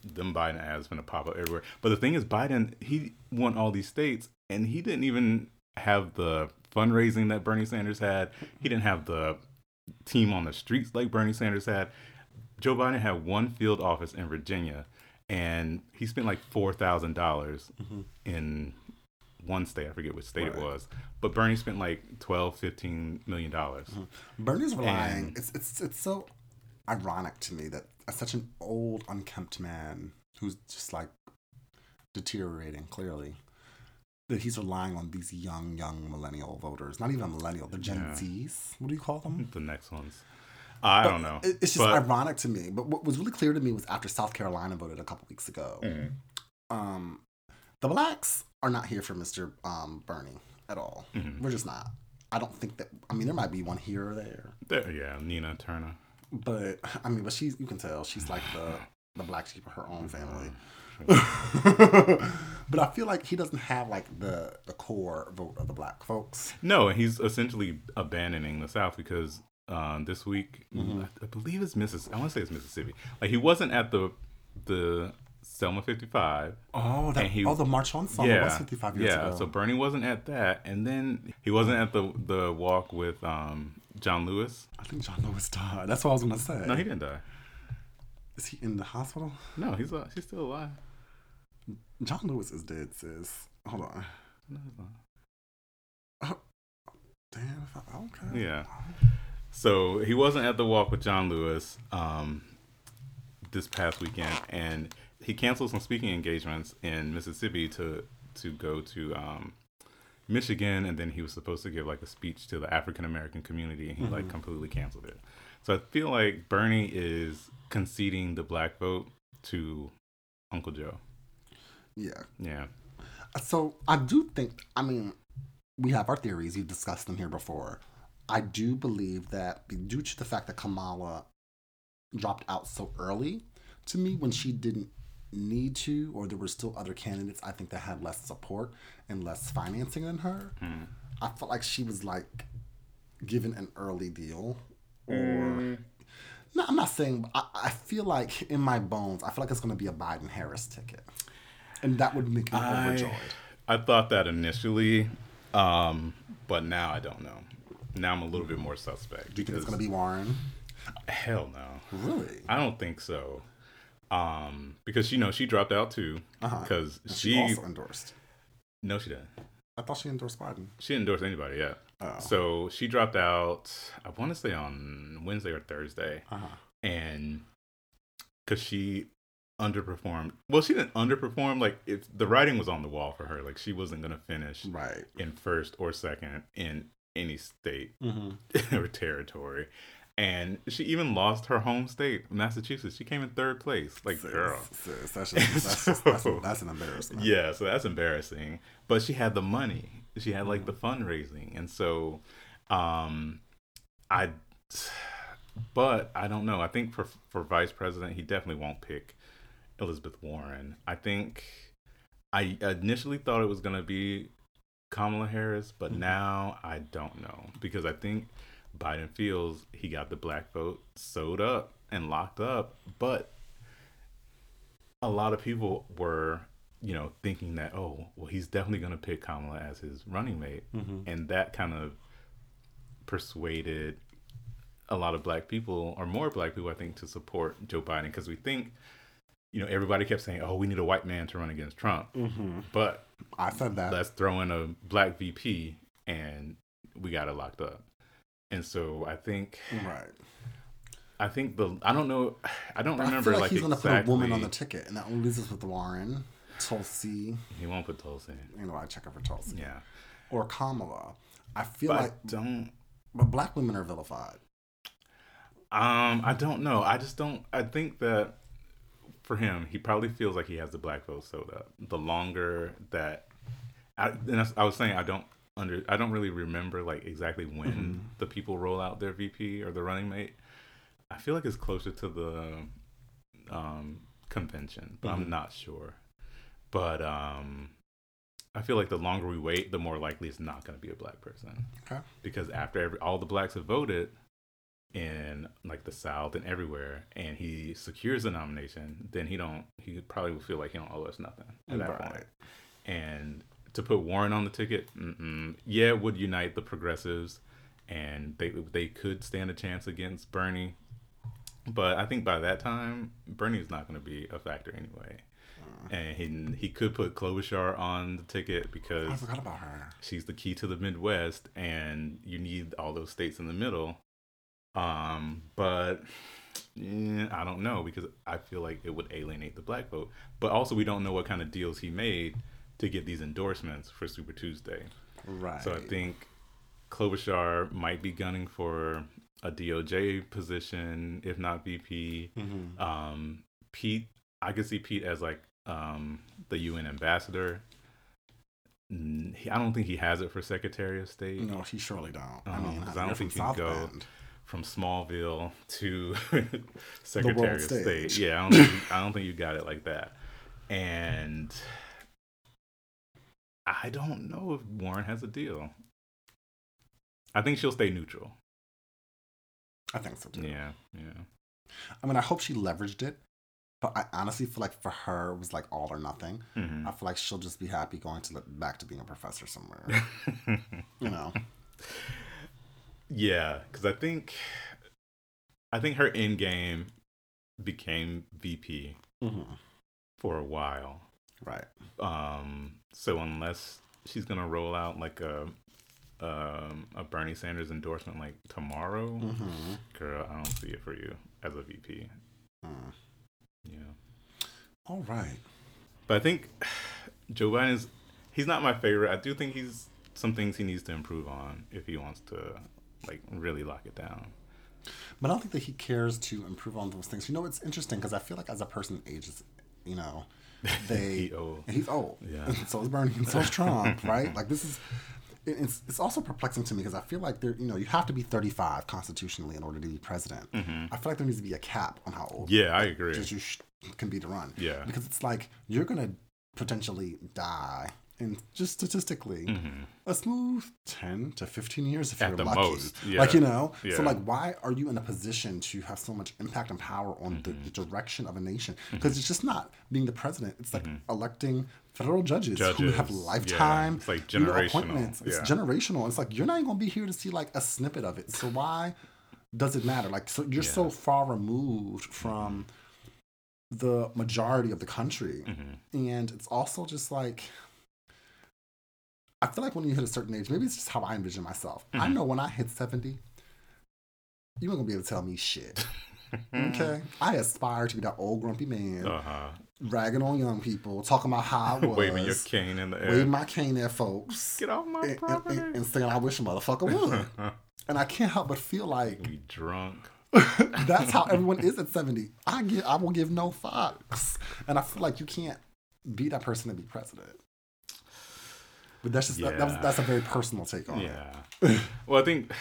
them Biden ads going to pop up everywhere. But the thing is, Biden he won all these states, and he didn't even have the fundraising that Bernie Sanders had. He didn't have the team on the streets like Bernie Sanders had. Joe Biden had one field office in Virginia, and he spent like four thousand dollars mm-hmm. in one state. I forget which state it was, but Bernie spent like 12, 15 million dollars. Mm-hmm. Bernie's relying. And- it's it's it's so ironic to me that such an old, unkempt man who's just like deteriorating clearly. That he's relying on these young, young millennial voters. Not even millennial, the Gen Yeah. Zs. What do you call them? The next ones, I don't know. It- It's just but- ironic to me. But what was really clear to me was after South Carolina voted a couple weeks ago, Mhm. um, the blacks are not here for Mr. Um, Bernie at all. Mhm. We're just not. I don't think that. I mean, there might be one here or there, There, yeah, Nina Turner. but I mean, but she's you can tell she's like the the black sheep of her own family. but I feel like he doesn't have like the the core vote of the black folks. No, he's essentially abandoning the South because um, this week, Mm-hmm. I, believe it's Mississippi. I want to say it's Mississippi. Like he wasn't at the the Selma 55. Oh, that he- oh the March on Summer yeah, was fifty five years yeah. ago. So Bernie wasn't at that, and then he wasn't at the the walk with um, John Lewis. I think John Lewis died. That's what I was gonna say. No, he didn't die. Is he in the hospital? No, he's uh, he's still alive. John Lewis is dead, sis. Hold on. No, he's not. Damn. if I- Okay. Yeah. So he wasn't at the walk with John Lewis um, this past weekend, and he canceled some speaking engagements in Mississippi to to go to um, Michigan, and then he was supposed to give like a speech to the African American community, and he like mm-hmm. completely canceled it. So I feel like Bernie is conceding the black vote to Uncle Joe. Yeah. Yeah. So I do think. I mean, we have our theories. You've discussed them here before. I do believe that due to the fact that Kamala dropped out so early, to me, when she didn't need to, or there were still other candidates, I think that had less support and less financing than her. Hmm. I felt like she was like given an early deal, or Mm. no, I'm not saying. I, I feel like in my bones, I feel like it's going to be a Biden Harris ticket, and that would make me overjoyed. I thought that initially, um, but now I don't know. Now I'm a little bit more suspect. Do you think it's going to be Warren? Hell no. Really? I don't think so. Um, because you know she dropped out too. Uh-huh. Because she, she also endorsed. no, she didn't. I thought she endorsed Biden. She didn't endorse anybody yeah. Oh. So she dropped out. I want to say on Wednesday or Thursday, Uh-huh. and because she underperformed. Well, she didn't underperform. Like if the writing was on the wall for her, like she wasn't gonna finish Right. in first or second in any state Mm-hmm. or territory. And she even lost her home state, Massachusetts. She came in third place. Like, girl. Sis, that's, just, that's, just, that's, that's an embarrassment. Yeah, so that's embarrassing. But she had the money. She had like the fundraising. And so um I but I don't know. I think for for vice president, he definitely won't pick Elizabeth Warren. I think I initially thought it was going to be Kamala Harris, but Mhm. now I don't know because I think Biden feels he got the black vote sewed up and locked up, but a lot of people were, you know, thinking that oh, well, he's definitely going to pick Kamala as his running mate, Mm-hmm. and that kind of persuaded a lot of black people or more black people, I think, to support Joe Biden because we think, you know, everybody kept saying, oh, we need a white man to run against Trump, Mm-hmm. but I said that. let's throw in a black VP and we got it locked up. And so I think right. I think the I don't know I don't But remember I like, like, he's going to put a woman on the ticket, and that only leaves us with Warren, Tulsi. he won't put Tulsi. You know, I check out for Tulsi. Yeah, Or Kamala. I feel but like, I don't. but black women are vilified. Um, I don't know. I just don't. I think that for him, he probably feels like he has the black vote sewed up. The longer that, I, and I was saying, I don't under. I don't really remember like exactly when Mhm. the people roll out their VP or the running mate. I feel like it's closer to the um, convention, but Mhm. I'm not sure. But um, I feel like the longer we wait, the more likely it's not going to be a black person Okay. because after every, all the blacks have voted in like the South and everywhere, and he secures the nomination, then he don't. He probably will feel like he don't owe us nothing at that point. And to put Warren on the ticket, mm-mm. yeah, it would unite the progressives, and they they could stand a chance against Bernie. But I think by that time, Bernie's not going to be a factor anyway. And he he could put Klobuchar on the ticket because I forgot about her. she's the key to the Midwest, and you need all those states in the middle. Um, but eh, I don't know because I feel like it would alienate the black vote. But also, we don't know what kind of deals he made to get these endorsements for Super Tuesday. Right. So I think Klobuchar might be gunning for a DOJ position, if not VP. Mhm. Um, Pete, I could see Pete as like um, the UN ambassador. I don't think he has it for Secretary of State. No, he surely don't. I mean, I don't think you can go-. From Smallville to Secretary of State. Yeah, I don't, think, I don't think you got it like that. And I don't know if Warren has a deal. I think she'll stay neutral. I think so too. Yeah, yeah. I mean, I hope she leveraged it, but I honestly feel like for her it was like all or nothing. Mhm. I feel like she'll just be happy going to look back to being a professor somewhere. you know. yeah, because I think I think her end game became VP Mm-hmm. for a while. Right. Um, so unless she's gonna roll out like a um, a Bernie Sanders endorsement like tomorrow, Mm-hmm. girl, I don't see it for you as a VP. Mm. Yeah, All right. but I think Joe Biden's he's not my favorite. I do think he's some things he needs to improve on if he wants to like really lock it down. But I don't think that he cares to improve on those things. You know, it's interesting because I feel like as a person ages, you know, they He old. and he's old. Yeah. And so is Bernie, and so is Trump, right? Like this is. It's, it's also perplexing to me because I feel like there, you know, you have to be 35 constitutionally in order to be president. I feel like there needs to be a cap on how old Mm-hmm. Yeah, I agree. you sh- can be to run. Yeah. Because it's like you're gonna potentially die, and just statistically, a smooth ten to fifteen years if Mm-hmm. At you're the lucky. most, yeah. Like you know, Yeah. so like why are you in a position to have so much impact and power on the Mm-hmm. direction of a nation? Because it's just not being the president. It's like electing federal judges, who Mm-hmm. Judges, have yeah. lifetime It's like you know, generational, appointments. It's yeah. generational. It's like you're not even gonna be here to see like a snippet of it. So why does it matter? Like so you're so far removed from the majority of the country. Mm-hmm. And it's also just like I feel like when you hit a certain age, maybe it's just how I envision myself. I Mm-hmm. know when I hit 70, you ain't gonna be able to tell me shit. Okay? I aspire to be that old grumpy man Uh-huh. ragging on young people, talking about how I was Waving your cane in the air. waving my cane at folks. Get off my and, and, property. and, and saying I wish a motherfucker would. and I can't help but feel like Be drunk. that's how everyone is at 70. I get I will give no fucks. And I feel like you can't be that person to be president. But that's just that, that was, that's a very personal take on it. Yeah. well, I think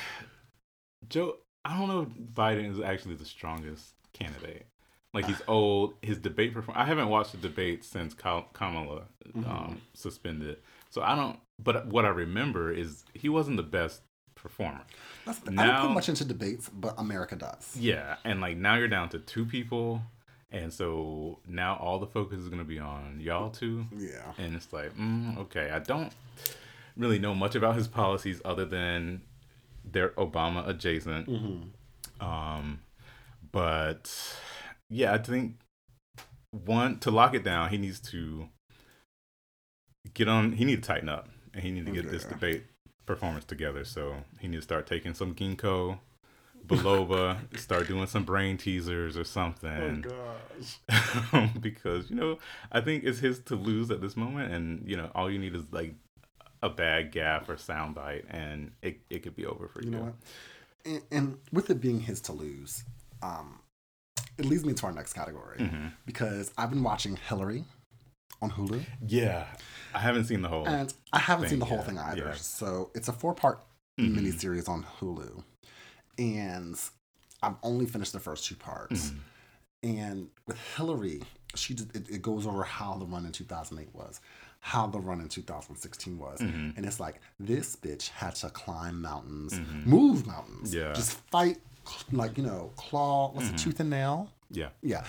Joe. I don't know if Biden is actually the strongest candidate. Like he's old. His debate perform. I haven't watched the debate since Ka- Kamala Mm-hmm. um, suspended. So I don't. But what I remember is he wasn't the best performer. That's the, I don't put much into debates, but America does. Yeah, and like now you're down to two people, and so now all the focus is gonna be on y'all two. Yeah. and it's like, mm, okay, I don't really know much about his policies other than they're Obama adjacent. Hmm. Um, but yeah, I think one to lock it down, he needs to get on. He need to tighten up, and he need to get this debate performance together. So he need to start taking some ginkgo. Belova, start doing some brain teasers or something Oh gosh. because you know I think it's his to lose at this moment, and you know all you need is like a bad gaffe or soundbite, and it, it could be over for you. You know what? And, and with it being his to lose, um, it leads me to our next category Mm-hmm. because I've been watching Hillary on Hulu. Yeah, I haven't seen the whole. And I haven't seen the whole yet, thing either. yeah. So it's a four part Mhm. miniseries on Hulu. And I've only finished the first two parts. Mhm. And with Hillary, she did, it, it goes over how the run in 2008 was, how the run in 2016 was. Mhm. And it's like, this bitch had to climb mountains, move mountains, Mm-hmm. Yeah. just fight, like, you know, claw, what's Mm-hmm. it, tooth and nail? Yeah, yeah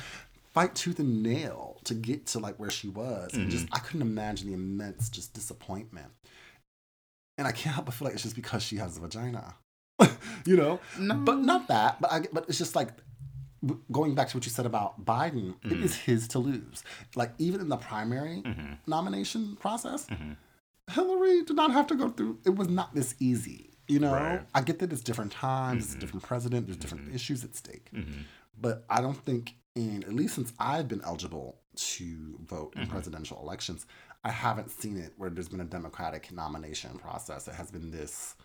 fight tooth and nail to get to like where she was and just i couldn't imagine the immense just disappointment and i can't help but feel like it's just because she has a vagina you know? But not that but i but it's just like going back to what you said about biden it mm-hmm. is his to lose. Like even in the primary mm-hmm. nomination process mm-hmm. hillary did not have to go through it was not this easy you know? Right. i get that it's different times it's a different president there's different issues at stake. But I don't think in at least since I've been eligible to vote in presidential elections, I haven't seen it where there's been a democratic nomination process. That has been this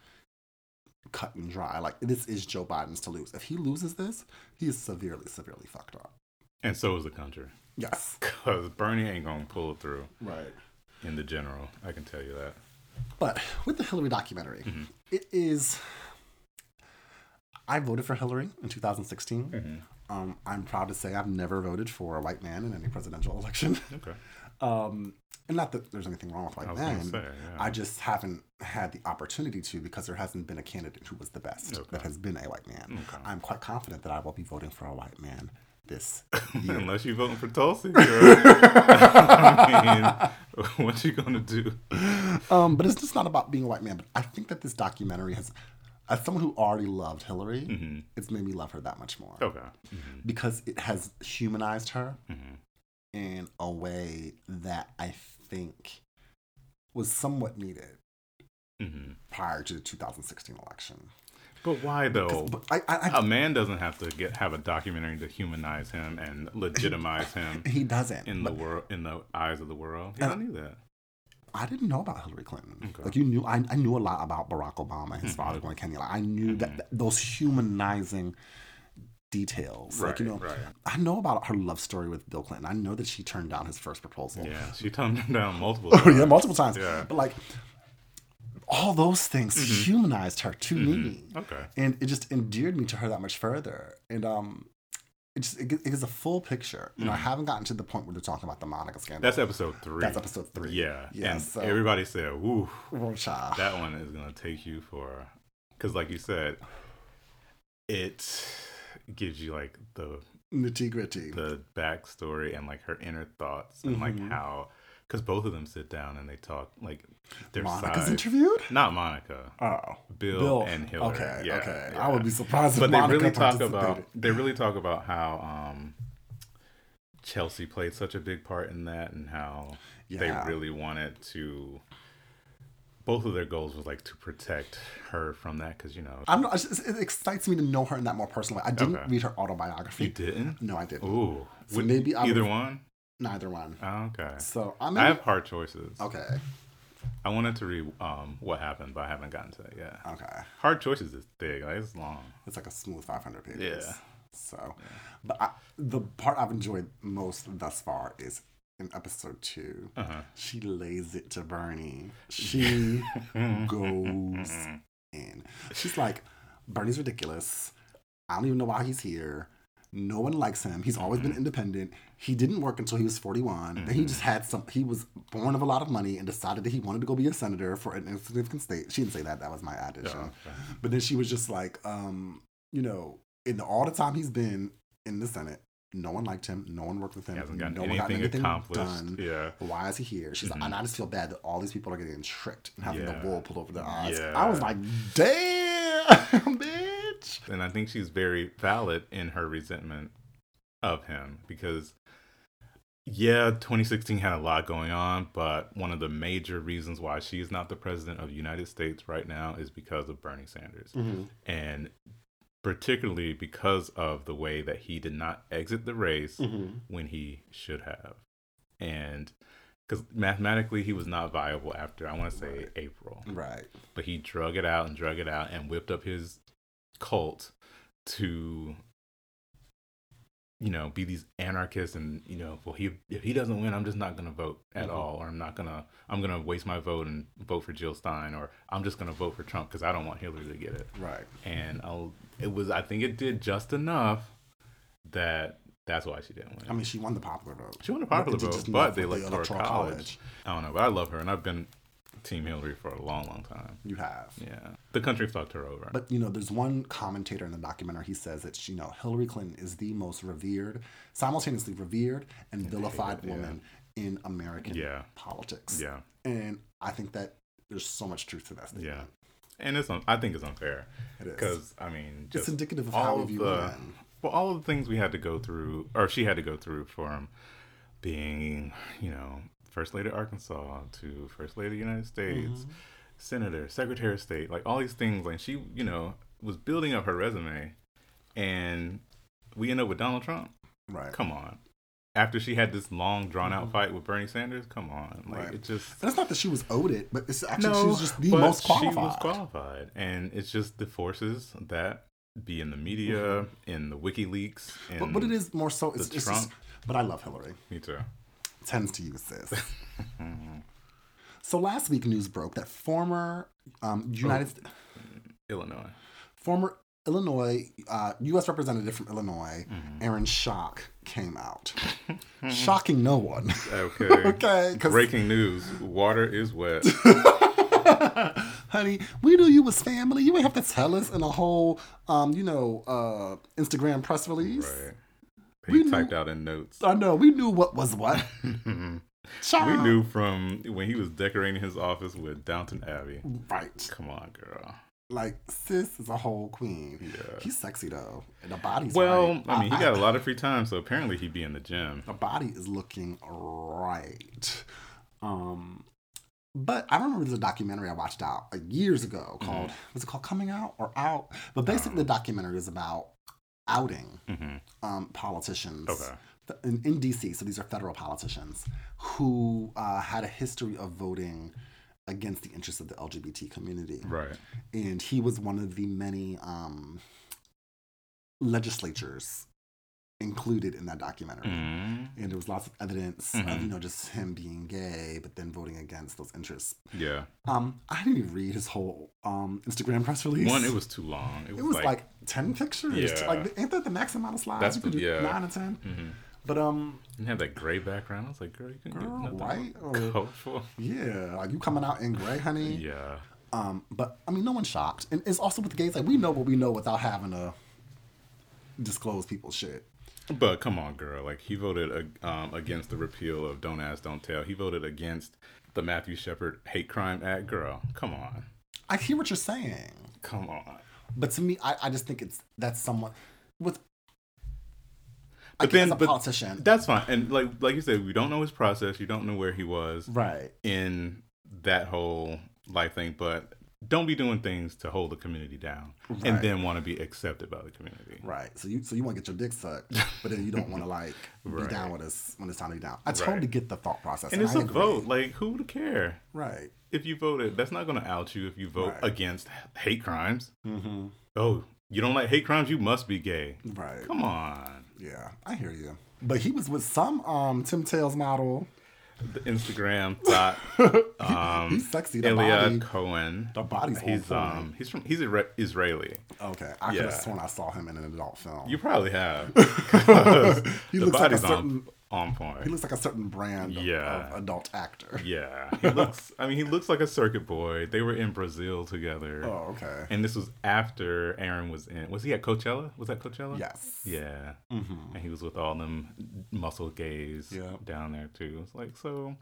cut and dry. Like this is Joe Biden's to lose. If he loses this, he is severely, severely fucked up. and so is the country Yes. because Bernie ain't gonna pull it through Right. in the general. I can tell you that. But with the Hillary documentary, it is. I voted for Hillary in 2016. Um, I'm proud to say I've never voted for a white man in any presidential election. Okay. Um, and not that there's anything wrong with white I men. say, yeah. I just haven't had the opportunity to because there hasn't been a candidate who was the best Okay. that has been a white man. Okay. I'm quite confident that I will be voting for a white man this year. Unless you're voting for Tulsi, girl. I mean, what you gonna do? um, but it's just not about being a white man. But I think that this documentary has, as someone who already loved Hillary, mm-hmm. it's made me love her that much more. Okay. Mm-hmm. because it has humanized her mm-hmm. in a way that I think was somewhat needed hmm prior to the 2016 election. But why though? But I, I, I a man doesn't have to get have a documentary to humanize him and legitimize him he doesn't. in the world in the eyes of the world. He don't need that. I didn't know about Hillary Clinton. Okay. Mm-hmm. Like you knew, I, I knew a lot about Barack Obama and his father going to Kenya. Like I knew that, that those humanizing details. Right, like you know, right. I know about her love story with Bill Clinton. I know that she turned down his first proposal. Yeah, she turned him down multiple Oh times. yeah, multiple times. Yeah. But like all those things mm-hmm. humanized her to me. Mm-hmm. Okay. And it just endeared me to her that much further. And um it just it, it gives a full picture. You know, I mm-hmm. haven't gotten to the point where they're talking about the Monica scandal. That's episode three. That's episode three. Yeah. Yeah, and so- everybody said, woo, Oh, that one is going to take you for. Because, like you said, it gives you like the nitty gritty. the backstory and like her inner thoughts and like Mhm. how because both of them sit down and they talk like their Monica's sides. interviewed? Not Monica, Oh. Bill, and Hillary. Okay, yeah, okay. yeah. I would be surprised if But they Monica really talk about they really talk about how um, Chelsea played such a big part in that and how Yeah. they really wanted to. Both of their goals was like to protect her from that because you know I'm not, it excites me to know her in that more personal way. I didn't Okay. read her autobiography. you didn't. No, I didn't. Ooh, So maybe I either would- one. Neither one. Oh, okay. So I I have hard choices. okay, I wanted to read um, what happened, but I haven't gotten to it yet. okay. Hard choices is big. Like it's long. It's like a smooth 500 pages. Yeah. So, but I, the part I've enjoyed most thus far is in episode two. Uh-huh. She lays it to Bernie. She goes in. She's like, Bernie's ridiculous. I don't even know why he's here. No one likes him. He's always been independent. He didn't work until he was 41. Then he just had some, he was born of a lot of money and decided that he wanted to go be a senator for an insignificant state. She didn't say that. That was my addition. Oh. But then she was just like, um, you know, in all the time he's been in the Senate, no one liked him. No one worked with him. He hasn't gotten no one got anything accomplished. done. Yeah. Why is he here? She's like, mm-hmm. and I just feel bad that all these people are getting tricked and having Yeah. the wool pulled over their eyes. Yeah. I was like, damn, bitch. And I think she's very valid in her resentment of him because, yeah, 2016 had a lot going on, but one of the major reasons why she is not the president of the United States right now is because of Bernie Sanders. Mm-hmm. And particularly because of the way that he did not exit the race mm-hmm. when he should have. And because mathematically he was not viable after, I want to say Right. April Right. but he drug it out and drug it out and whipped up his cult to you know be these anarchists and you know well he if he doesn't win i'm just not going to vote at Mhm. all or i'm not going to i'm to waste my vote and vote for jill stein or i'm just going to vote for trump because i don't want hillary to get it Right. and I'll, it was i think it did just enough that that's why she didn't win I mean, she won the popular vote. she won the popular vote, but they with let the her Electoral college. I don't know, but I love her, and I've been Team Hillary for a long, long time. You have. Yeah, the country fucked her over. But you know, there's one commentator in the documentary. He says that you know Hillary Clinton is the most revered, simultaneously revered and vilified yeah. woman in American Yeah. politics. yeah, And I think that there's so much truth to that statement. yeah, and it's un- I think it's unfair It is. because I mean, just It's indicative of all how we of view the women. well, all of the things we had to go through, or she had to go through from um, being, you know, first lady of Arkansas to first lady of the United States, Mm-hmm. senator, secretary of state, like all these things. Like she, you know, was building up her resume, and we end up with Donald Trump. Right. Come on. After she had this long, drawn out fight with Bernie Sanders, come on, like Mm-hmm. Right. it just And it's not that she was owed it, but it's actually she was just the most She qualified. was qualified, and it's just the forces that be in the media, in the WikiLeaks, and Mm-hmm. But, but it is more so. It's, the it's Trump. just. But I love Hillary. Me too. Tends to use this. so last week, news broke that former um, United St- Illinois. former Illinois uh, U.S. representative from Illinois, Mm-hmm. Aaron Schock, came out, shocking no one. Okay. okay, Breaking news: Water is wet. honey, we knew you was family. You ain't have to tell us in a whole, um, you know, uh, Instagram press release. right. We He knew- typed out in notes. I know we knew what was what. we knew from when he was decorating his office with Downton Abbey. right. Come on, girl. Like sis is a whole queen. Yeah. He's sexy though, and the body's Well, right. I mean, he got a lot of free time, so apparently he'd be in the gym. the body is looking right. Um, but I remember there's a documentary I watched out like, years ago called was it called Coming Out or Out? But basically, the documentary is about outing hmm um, politicians Okay. in, in DC. So these are federal politicians who uh, had a history of voting against the interests of the LGBT community Right. and he was one of the many um legislatures included in that documentary. Mhm. And there was lots of evidence of, Mhm. you know, just him being gay, but then voting against those interests. Yeah. Um, I didn't even read his whole um Instagram press release. One, it was too long. It was, it was like, like, ten pictures. Yeah. Like ain't that the max amount of slides? That's you could do yeah. nine or ten. mhm. But um, It had that gray background. I was like, girl, you can Girl, get nothing white more or- colorful. yeah, like you coming out in gray, honey. Yeah. Um, but I mean, no one's shocked, and it's also with the gays. Like we know what we know without having to disclose people's shit. But come on, girl. Like he voted um, against the repeal of Don't Ask, Don't Tell. He voted against the Matthew Shepard Hate Crime Act. Girl, come on, I hear what you're saying, come on. but to me, I, I just think it's that's someone with. But then- a but politician, That's fine. And like like you said, we don't know his process. You don't know where he was right? in that whole life thing. But don't be doing things to hold the community down Right. and then want to be accepted by the community. Right. So you so you want to get your dick sucked, but then you don't want to like Right. be down with us when it's time to be down. I Right. totally get the thought process, And it's I a agree. vote. Like who would care? Right. If you voted, that's not going to out you if you vote Right. against hate crimes. Mm-hmm. Oh, you don't like hate crimes? You must be gay. Right. Come on. Yeah, I hear you. But he was with some um Tim Tales model. The Instagram thought um, He's sexy. The Elia body. Cohen. The body's He's um he's from he's Isra- Israeli. Okay, I could Yeah. have sworn I saw him in an adult film. You probably have. He the looks like a body's certain- on on point. he looks like a certain brand of, Yeah. of adult actor. yeah, he looks. I mean, he looks like a circuit boy. They were in Brazil together, Oh, okay. and this was after Aaron was in. Was he at Coachella? Was that Coachella? Yes. Yeah, Mm-hmm. and he was with all them muscle gays Yeah. down there too. It's like so.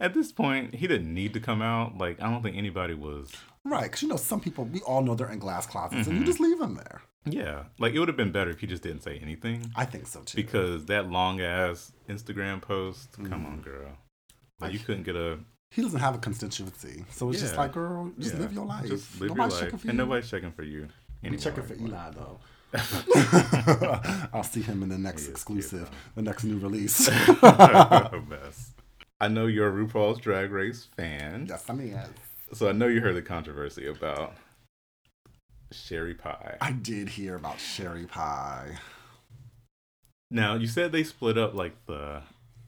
At this point, he didn't need to come out. Like I don't think anybody was. Right, because you know some people we all know they're in glass closets, Mm-hmm. and you just leave them there. Yeah, like it would have been better if he just didn't say anything. I think so too. Because that long ass Instagram post, come Mm-hmm. on, girl. Like you couldn't get a he doesn't have a constituency, so it's just like, girl, just yeah, live your life. Just live Nobody's your checking life, for and you. nobody's checking for you. Anymore. checking for Eli though. I'll see him in the next cute, exclusive, the next new release. Mess. I know you're a RuPaul's Drag Race fan, yes, I mean, yes. so I know you heard the controversy about Sherry Pie. I did hear about Sherry Pie. Now you said they split up like the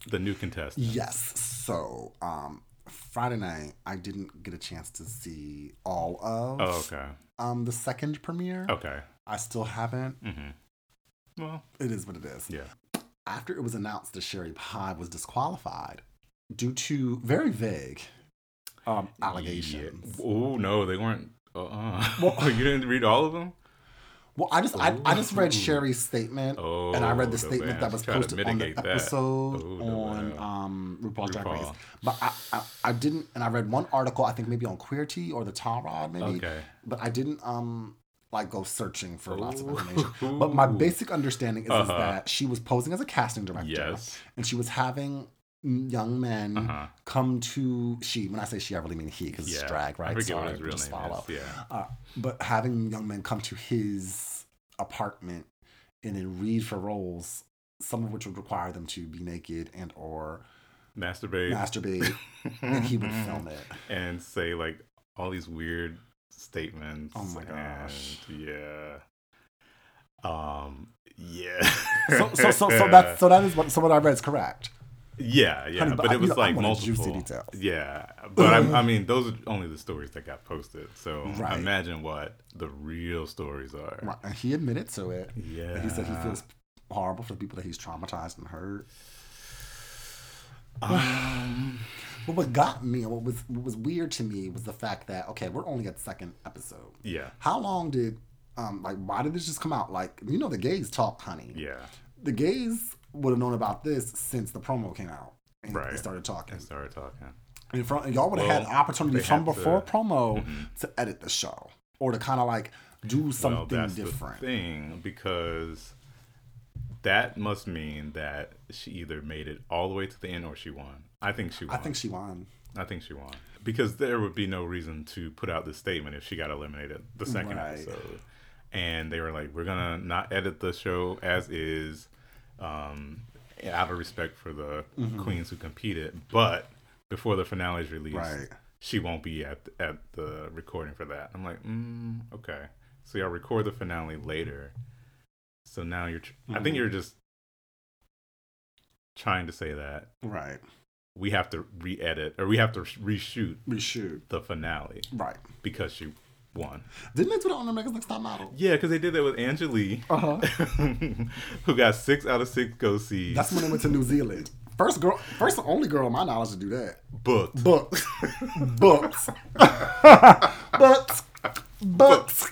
the new contestant. Yes. So, um, Friday night, I didn't get a chance to see all of Oh, okay. um the second premiere. Okay. I still haven't. Mm-hmm. Well, It is what it is. yeah. After it was announced that Sherry Pie was disqualified due to very vague um allegations. Oh no, they weren't. Uh, uh Well- you didn't read all of them. Well, I just I, I just read Sherry's statement, Oh, and I read the statement that was posted on the that. episode Oh, on um, RuPaul's Drag Race. But I, I I didn't, and I read one article I think maybe on Queerty or the Towleroad maybe. Okay. But I didn't um like go searching for lots of information. But my basic understanding is, is Uh-huh. that she was posing as a casting director, Yes. and she was having young men Uh-huh. come to she. When I say she, I really mean he because it's drag, right? I forget Sorry, what his real just name follow. is. Yeah. Uh, but having young men come to his apartment and then read for roles, some of which would require them to be naked and or Masturbate. masturbate, and he would film it. and say like all these weird statements. Oh my gosh. yeah. Um. Yeah. So, so, so, so that, so that is what, so what I read is correct. Yeah, yeah, Honey, but but I- it was you know, like multiple. juicy details. Yeah, but I, I mean, those are only the stories that got posted. So Right. imagine what the real stories are. Right, And he admitted to it. Yeah, And he said he feels horrible for the people that he's traumatized and hurt. Um, But what got me what was what was weird to me was the fact that okay, we're only at the second episode. yeah, How long did um like why did this just come out? Like you know the gays talk, honey. yeah, The gays would have known about this since the promo came out. And Right. they started talking. I started talking. And from, and y'all would have Well, had opportunity from have to- before promo Mhm. to edit the show. Or to kind of like do something well, that's different. the thing because that must mean that she either made it all the way to the end or she won. I think she won. I think she won. I think she won because there would be no reason to put out this statement if she got eliminated the second Right. episode. And they were like, "We're gonna not edit the show as is, um, out of respect for the Mm-hmm. queens who competed. But before the finale is released, Right. she won't be at at the recording for that." I'm like, mm, "Okay, so y'all record the finale later." So now you're. Tr- I think Mhm. you're just trying to say that Right. we have to re-edit or we have to reshoot reshoot the finale Right. because she won. Didn't they do that on America's Next Top Model? Yeah, because they did that with Angelea, Uh huh. who got six out of six go sees. That's when they went to New Zealand. First girl, first and only girl, of my knowledge, to do that. booked. Books, books, books, books.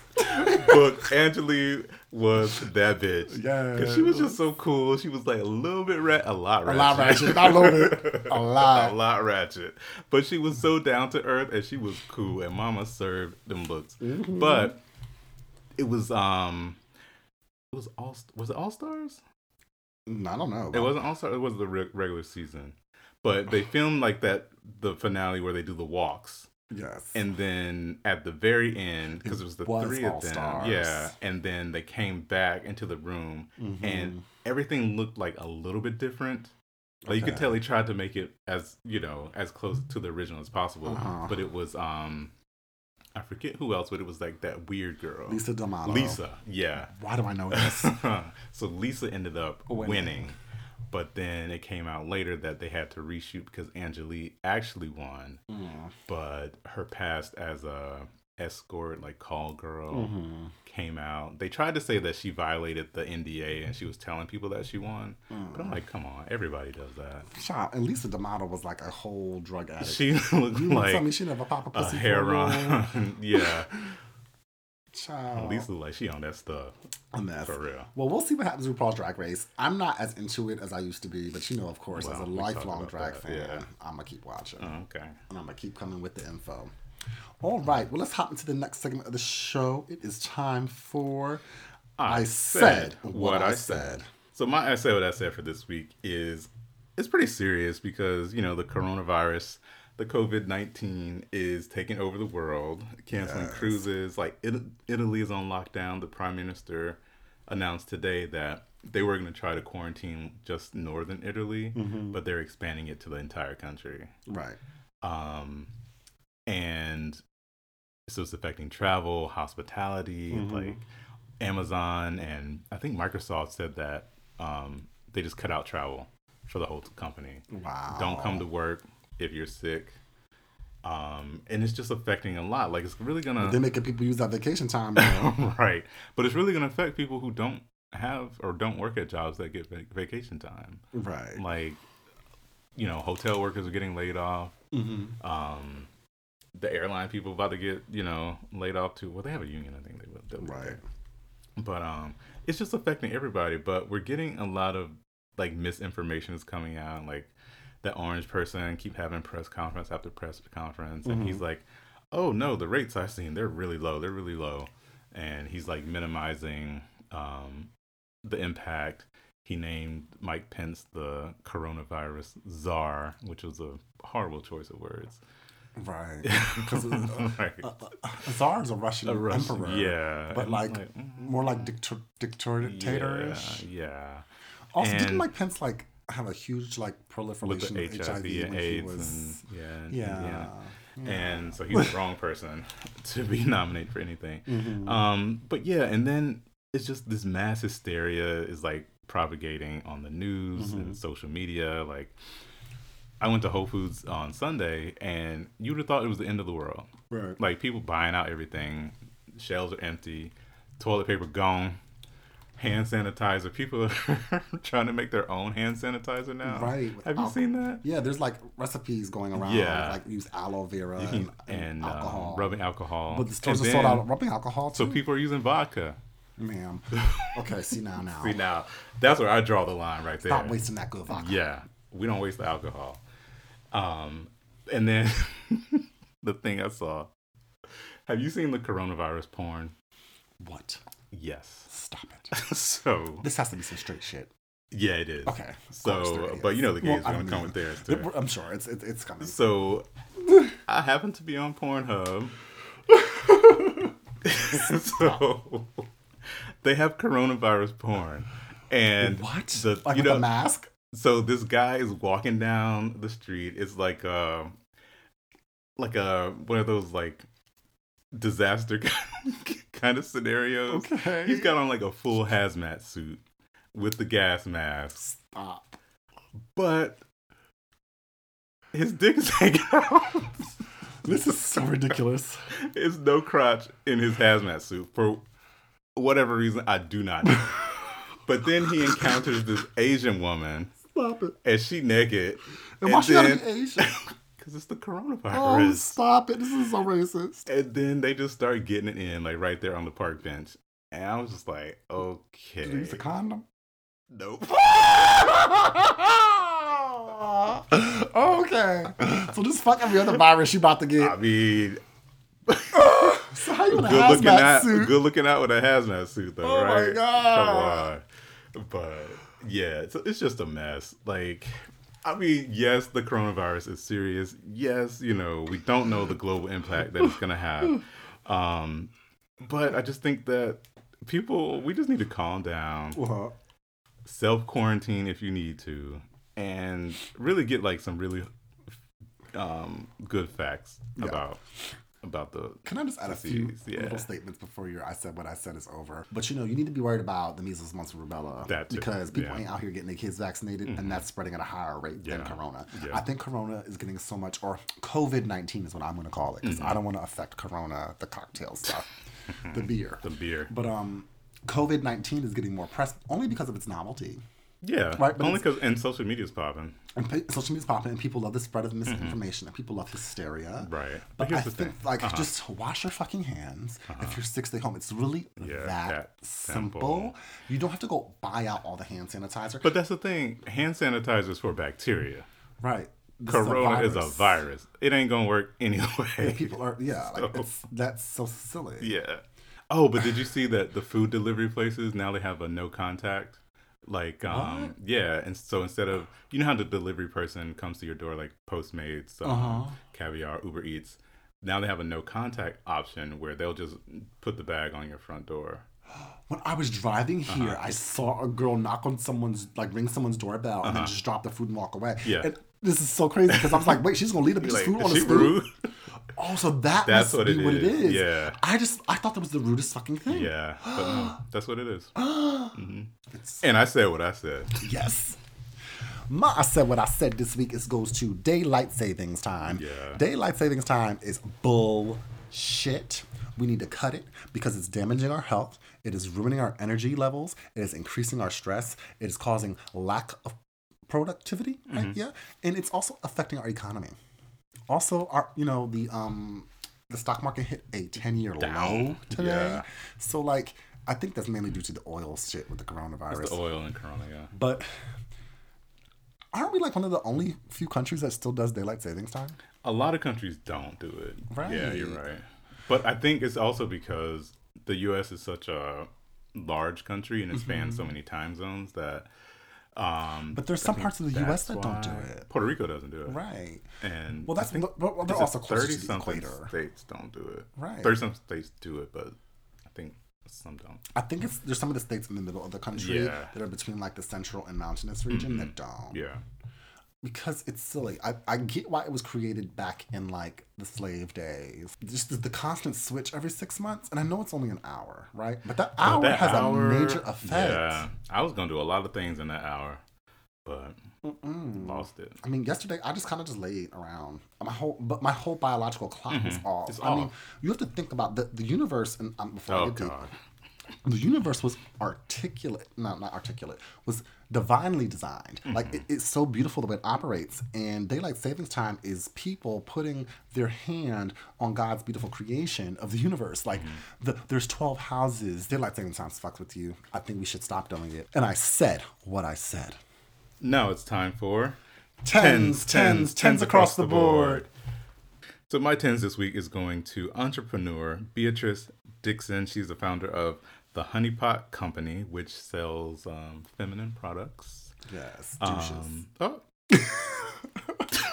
Booked. Angelea was that bitch. Yeah. 'Cause she was just so cool. She was like a little bit rat, a lot A ratchet. lot ratchet, not loaded. A lot. a lot ratchet. But she was so down to earth and she was cool and mama served them books, Mm-hmm. But it was um it was all was it all stars? I don't know. It wasn't all stars, it was the re- regular season. But they filmed like that the finale where they do the walks. Yes. And then at the very end, because It it was the was three of them, All-Stars. yeah. And then they came back into the room, Mhm. and everything looked like a little bit different. Like you could tell he tried to make it as you know as close to the original as possible, Uh-huh. but it was um, I forget who else, but it was like that weird girl, Lisa D'Amato. Lisa, yeah. Why do I know this? so Lisa ended up Winning. winning. But then it came out later that they had to reshoot because Angelea actually won, Mm. but her past as a escort, like call girl, Mhm. came out. They tried to say that she violated the NDA and she was telling people that she won, but I'm like, come on, everybody does that. Child, and Lisa D'Amato was like a whole drug addict. She looked you like, tell me she never pop a pussy a on. yeah, Child, at least like she on that stuff a mess. for real. Well, we'll see what happens with RuPaul's Drag Race. I'm not as into it as I used to be, but you know, of course, as a lifelong drag that, fan, yeah. I'm gonna keep watching, Oh, okay. and I'm gonna keep coming with the info. All right, well, let's hop into the next segment of the show. It is time for I, said, what, I said. So my I said what I said for this week is it's pretty serious because you know the coronavirus, the COVID nineteen is taking over the world, canceling Yes. cruises. Like it, Italy is on lockdown. The prime minister announced today that they were going to try to quarantine just northern Italy, Mm-hmm. but they're expanding it to the entire country. Right. Um, and so it's affecting travel, hospitality, Mhm. like Amazon, and I think Microsoft said that um, they just cut out travel for the whole company. Wow. Don't come to work if you're sick. Um, and it's just affecting a lot. Like it's really gonna They're making people use that vacation time. Right, but it's really gonna affect people who don't have or don't work at jobs that get vac- vacation time. right. Like, you know, hotel workers are getting laid off Mm-hmm. um the airline people about to get you know laid off too well they have a union i think they will Right. but um it's just affecting everybody but we're getting a lot of like misinformation is coming out like that orange person keep having press conference after press conference and he's like oh no the rates i've seen they're really low they're really low and he's like minimizing um the impact he named Mike Pence the coronavirus czar, which was a horrible choice of words. Right. Because uh, Right. uh, uh, Tsar is a Russian A Russian- emperor. yeah, But and like, mm, more like dictator dictatorish. Yeah, yeah. Also, didn't And- Mike Pence like have a huge like proliferation With the of HIV, HIV, and when he AIDS, was? and yeah, in yeah. Yeah. and so he's the wrong person to be nominated for anything. Mhm. Um, but yeah, and then it's just this mass hysteria is like propagating on the news Mhm. and social media. Like, I went to Whole Foods on Sunday, and you would have thought it was the end of the world. right. Like people buying out everything, shelves are empty, toilet paper gone, hand sanitizer. People are trying to make their own hand sanitizer now. Right. Have you Al- seen that? Yeah, there's like recipes going around. Yeah. Like use aloe vera and, and and alcohol. um, rubbing alcohol. But the stores And are sold out of rubbing alcohol too. So people are using vodka. Ma'am. Okay, see now, now. See now, that's where I draw the line right there. Stop wasting that good vodka. Yeah, we don't waste the alcohol. Um, and then the thing I saw. Have you seen the coronavirus porn? What? Yes. Stop it. so This has to be some straight shit. yeah, it is. Okay. So, but you know the gays Well, are gonna mean, come with theirs too. I'm sure it's it, it's coming. So I happen to be on Pornhub. so they have coronavirus porn. And What? the like you know a mask? so this guy is walking down the street. It's like a like a one of those like disaster kind of scenarios. Okay. He's got on like a full hazmat suit with the gas mask, Stop. but his dick is hanging out. This is so ridiculous. There's no crotch in his hazmat suit for whatever reason I do not know. but then he encounters this Asian woman, Stop it. and she naked. And why she gotta be Asian? because it's the coronavirus. Oh, stop it. This is so racist. and then they just start getting it in, like right there on the park bench. And I was just like, okay. Did you use a condom? Nope. okay. So just fuck every other virus you about to get. I mean, So how you in a good looking out, suit? good looking out with a hazmat suit, though, right? Oh my? God. Come on. But yeah, it's, it's just a mess. Like, I mean, yes, the coronavirus is serious. Yes, you know, we don't know the global impact that it's going to have. Um, but I just think that people, we just need to calm down, What? self quarantine if you need to, and really get like some really um, good facts Yeah. about about the Can I just add a few yeah. little statements before your I said what I said is over? But you know, you need to be worried about the measles, mumps, and rubella That too, because people yeah. ain't out here getting their kids vaccinated, and that's spreading at a higher rate than corona. yeah. I think corona is getting so much, or COVID nineteen is what I'm going to call it, because Mm-hmm. I don't want to affect corona, the cocktail stuff, the beer. the beer. But um, COVID nineteen is getting more press only because of its novelty. Yeah, Right, but only because and social media's popping. And pa- social media's popping, and people love the spread of misinformation, and people love hysteria. Mm-hmm. Right. But But here's I the think, thing. like, Uh-huh. just wash your fucking hands. If you're sick, stay home. It's really Yeah, that, that simple. simple. You don't have to go buy out all the hand sanitizer. But that's the thing. Hand sanitizer is for bacteria. right. This is a Corona is a virus. It ain't gonna work anyway. People are, yeah, like, So- it's, that's so silly. yeah. Oh, but did you see that the food delivery places now they have a no contact? Like, um, What? yeah, and so instead of you know how the delivery person comes to your door like Postmates, um, Uh-huh. Caviar, Uber Eats. Now they have a no contact option where they'll just put the bag on your front door. When I was driving here, Uh-huh. I saw a girl knock on someone's, like, ring someone's doorbell and then just drop the food and walk away. Uh-huh. Yeah. And this is so crazy because I was like, wait, she's going to leave the Like, food on the rude? Oh, so that That's what be it what it is. is. Yeah. I just, I thought that was the rudest fucking thing. Yeah, but no, that's what it is. It's And I said what I said. Yes. My I said what I said this week is goes to daylight savings time. Yeah. Daylight savings time is bullshit. We need to cut it because it's damaging our health. It is ruining our energy levels. It is increasing our stress. It is causing lack of productivity. Right? Mm-hmm. Yeah. And it's also affecting our economy. Also, our you know, the um the stock market hit a 10 year low today. Yeah. So like I think that's mainly due to the oil shit with the coronavirus. The oil and Corona, yeah. But aren't we like one of the only few countries that still does daylight savings time? A lot of countries don't do it. Right. Yeah, you're Right. right. But I think it's also because the U.S. is such a large country and it spans so many time zones that. Um, But there's some parts of the U.S. that don't do it. Puerto Rico doesn't do it. Right. And Well, that's but, but they're also closer to the 30-something equator. states don't do it. Right. Thirty some states do it, but I think some don't. I think it's there's some of the states in the middle of the country Yeah. that are between like the central and mountainous region that don't. Yeah. Because it's silly. I, I get why it was created back in like the slave days. Just the, the constant switch every six months. And I know it's only an hour, right? But that hour But that has hour- a major effect. Yeah, I was gonna do a lot of things in that hour, but lost it. I mean, yesterday I just kind of just laid around. My whole, but my whole biological clock was off. Mm-hmm. It's I mean, you have to think about the the universe, and um, before I Oh get deep, god. The universe was articulate. No, not articulate. Was divinely designed. Like mm-hmm. it, it's so beautiful the way it operates. And daylight savings time is people putting their hand on God's beautiful creation of the universe. Like mm-hmm. the there's twelve houses. Daylight savings time fucks with you. I think we should stop doing it. And I said what I said. Now it's time for Tens, tens, tens across the board. So my tens this week is going to entrepreneur Beatrice Dixon. She's the founder of the Honeypot Company, which sells um, feminine products. Yes. Um, oh.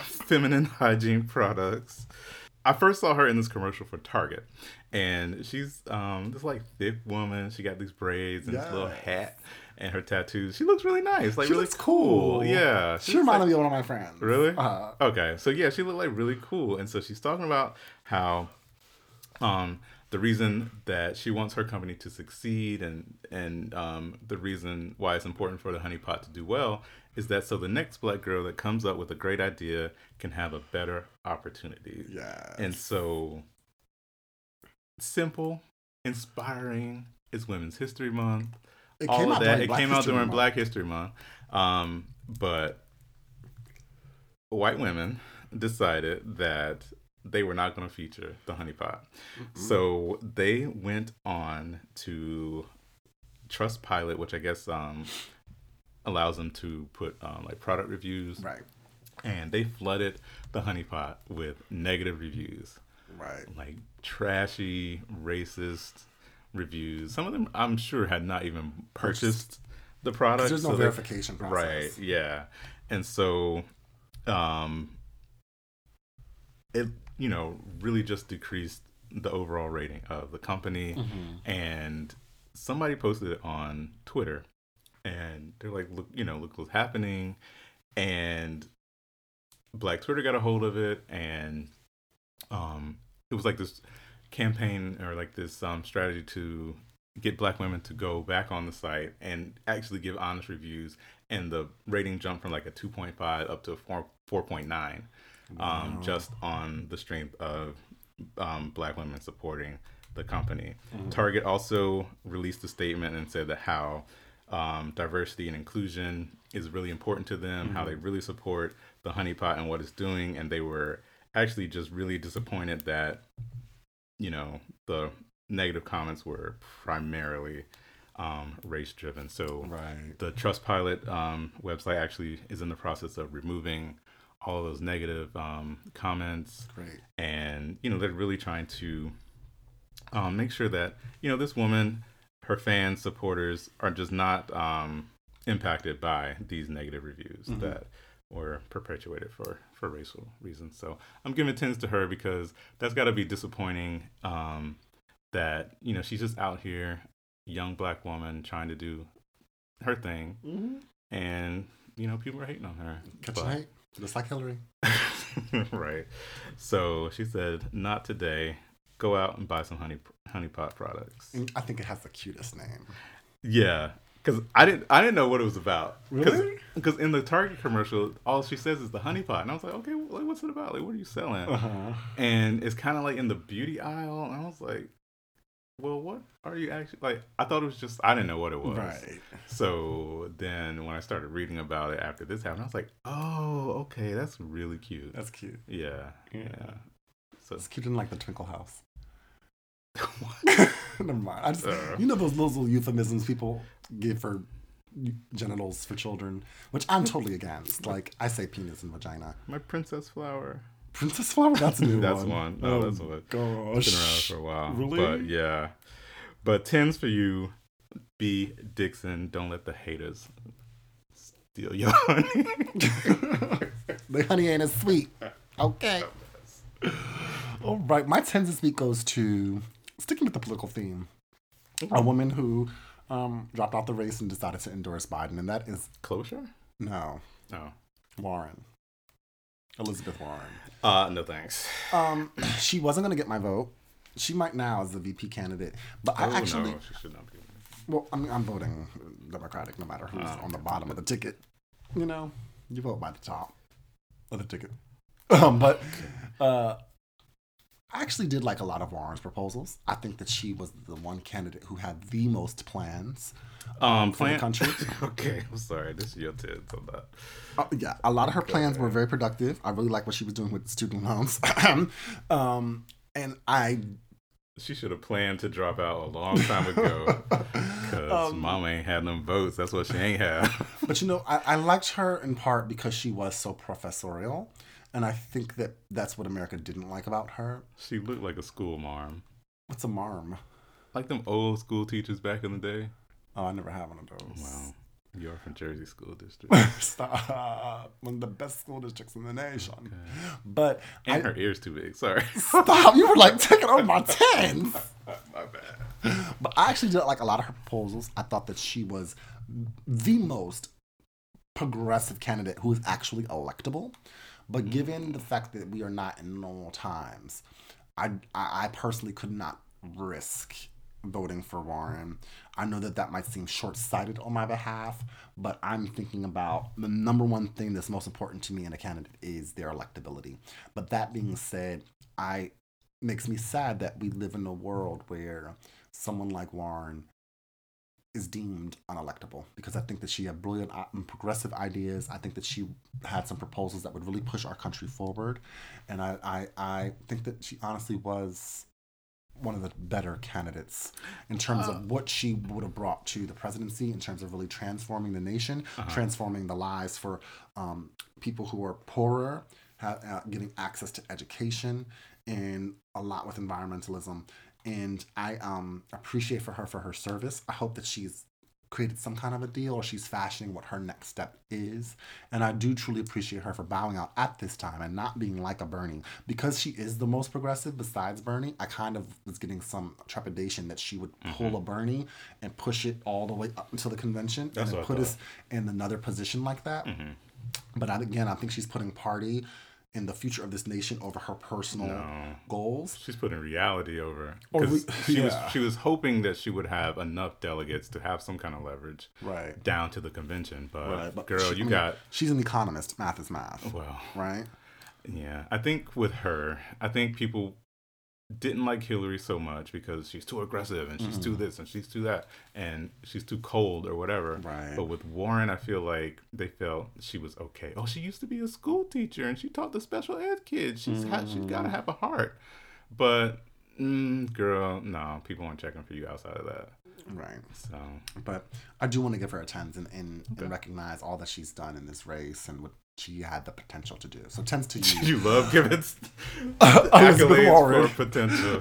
feminine hygiene products. I first saw her in this commercial for Target, and she's um this like thick woman. She got these braids and this little hat and her tattoos. She looks really nice, like She really looks cool. Yeah, she looks reminded like- me of one of my friends. Really? Uh, Okay, so yeah, she looked like really cool, and so she's talking about how Um, the reason that she wants her company to succeed and and um, the reason why it's important for the honeypot to do well is that so the next black girl that comes up with a great idea can have a better opportunity. Yeah. And so simple, inspiring. It's Women's History Month. It all of that. It Black came out during Month. Black History Month. Um, but white women decided that they were not going to feature the honeypot. So they went on to Trustpilot, which I guess um, allows them to put um, like product reviews, Right. and they flooded the honeypot with negative reviews Right. like trashy, racist reviews. Some of them, I'm sure, had not even purchased the product. There's no so they- verification process. Right. Yeah. And so, um, it you know really just decreased the overall rating of the company, Mm-hmm. and somebody posted it on Twitter, and they're like, look, you know, look what's happening, and Black Twitter got a hold of it, and um, it was like this campaign or like this um strategy to get black women to go back on the site and actually give honest reviews. And the rating jumped from like a 2.5 up to 4, 4.9 um, just on the strength of um, black women supporting the company target also released a statement and said that how um, diversity and inclusion is really important to them how they really support the honeypot and what it's doing and they were actually just really disappointed that you know the negative comments were primarily um, race driven. So Right. the Trustpilot um, website actually is in the process of removing all those negative um, comments, Great. and you know they're really trying to um, make sure that you know this woman, her fans, supporters are just not um, impacted by these negative reviews that were perpetuated for for racial reasons. So I'm giving tens to her because that's got to be disappointing. Um, that you know she's just out here, young black woman trying to do her thing, Mm-hmm. and you know people are hating on her. Catch But-. Just like Hillary. right. So she said, "Not today. Go out and buy some honey honey pot products." I think it has the cutest name. Yeah, because I didn't I didn't know what it was about. Really? Because in the Target commercial, all she says is the honey pot, and I was like, okay, well, like, what's it about? Like, what are you selling? Uh-huh. And it's kind of like in the beauty aisle, and I was like, well, what are you actually like? I thought it was just I didn't know what it was. Right. So then when I started reading about it after this happened, I was like, oh, okay, that's really cute. That's cute. Yeah, yeah. So It's cute in like the Twinkle House. what? Never mind. I just, Uh. you know those little euphemisms people give for genitals for children, which I'm totally against. Like I say penis and vagina. My princess flower. Princess flower. That's a new That's one. one. No, oh, that's one. Gosh. Been around for a while. Really? But yeah. But tens for you. Bea Dixon. Don't let the haters steal your honey. the honey ain't as sweet. Okay. All right. My tens this week goes to sticking with the political theme. A woman who um, dropped out the race and decided to endorse Biden, and that is Closure? no No. Warren, Elizabeth Warren. Uh, no thanks. Um, she wasn't gonna get my vote. She might now as the VP candidate, but I oh, actually, no, she should not be. well, I mean, I'm voting Democratic no matter who's on the bottom of the ticket. You know, you vote by the top of the ticket. Um, but uh, I actually did like a lot of Warren's proposals. I think that she was the one candidate who had the most plans. Um, for the plan- country. okay, I'm sorry. This is your tens on that. Uh, yeah, a lot of her plans were very productive. I really like what she was doing with student loans. um, and I She should have planned to drop out a long time ago. Because Um, mama ain't had them votes. That's what she ain't have. But you know, I, I liked her in part because she was so professorial. And I think that that's what America didn't like about her. she looked like a school marm. What's a marm? Like them old school teachers back in the day. Oh, I never had one of those. Wow. You're from Jersey School District. Stop. One of the best school districts in the nation. But And I, her ear's too big. Sorry. stop. You were like taking over my tens. My bad. But I actually did like a lot of her proposals. I thought that she was the most progressive candidate who is actually electable. But mm-hmm. given the fact that we are not in normal times, I, I personally could not risk voting for Warren. I know that that might seem short sighted on my behalf, but I'm thinking about the number one thing that's most important to me in a candidate is their electability. But that being mm-hmm. said, I makes me sad that we live in a world where someone like Warren is deemed unelectable because I think that she had brilliant uh, and progressive ideas. I think that she had some proposals that would really push our country forward. And I, I, I think that she honestly was one of the better candidates in terms uh, of what she would have brought to the presidency in terms of really transforming the nation, uh-huh. transforming the lives for um, people who are poorer, ha- uh, getting access to education, and a lot with environmentalism and I um, appreciate for her for her service. I hope that she's created some kind of a deal or she's fashioning what her next step is. And I do truly appreciate her for bowing out at this time and not being like a Bernie. Because she is the most progressive besides Bernie, I kind of was getting some trepidation that she would mm-hmm. pull a Bernie and push it all the way up until the convention That's and put us in another position like that. Mm-hmm. But I, again, I think she's putting party in the future of this nation over her personal no. goals. She's putting reality over because oh, she yeah. was she was hoping that she would have enough delegates to have some kind of leverage, right, down to the convention. But, right. but girl, she, you I mean, got she's an economist. Math is math. Well, right. Yeah, I think with her, I think people didn't like Hillary so much because she's too aggressive and she's mm-hmm. too this and she's too that and she's too cold or whatever. Right. But with Warren, I feel like they felt she was okay. Oh, she used to be a school teacher and she taught the special ed kids. She's mm-hmm. she's got to have a heart. But mm, girl, no, people aren't checking for you outside of that. Right. So, but I do want to give her a chance and, and, okay. and recognize all that she's done in this race and what she had the potential to do. So tends to you. you love giving accolades for potential.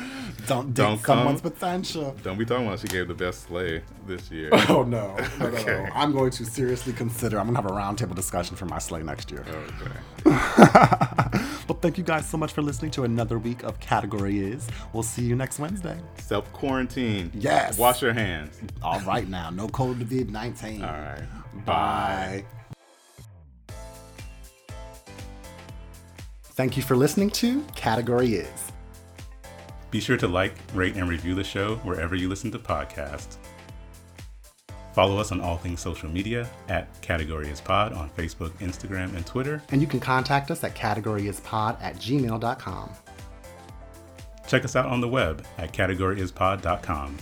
don't don't someone's potential. Don't be talking about she gave the best slay this year. Oh no, no, okay. no. I'm going to seriously consider. I'm gonna have a roundtable discussion for my slay next year. Okay. well, thank you guys so much for listening to another week of Category Is. We'll see you next Wednesday. Self quarantine. Yes. Wash your hands. All right now, no COVID nineteen. All right. Bye. Thank you for listening to Category Is. Be sure to like, rate, and review the show wherever you listen to podcasts. Follow us on all things social media at Category is Pod on Facebook, Instagram, and Twitter. And you can contact us at categoryispod at gmail.com. Check us out on the web at categoryispod.com.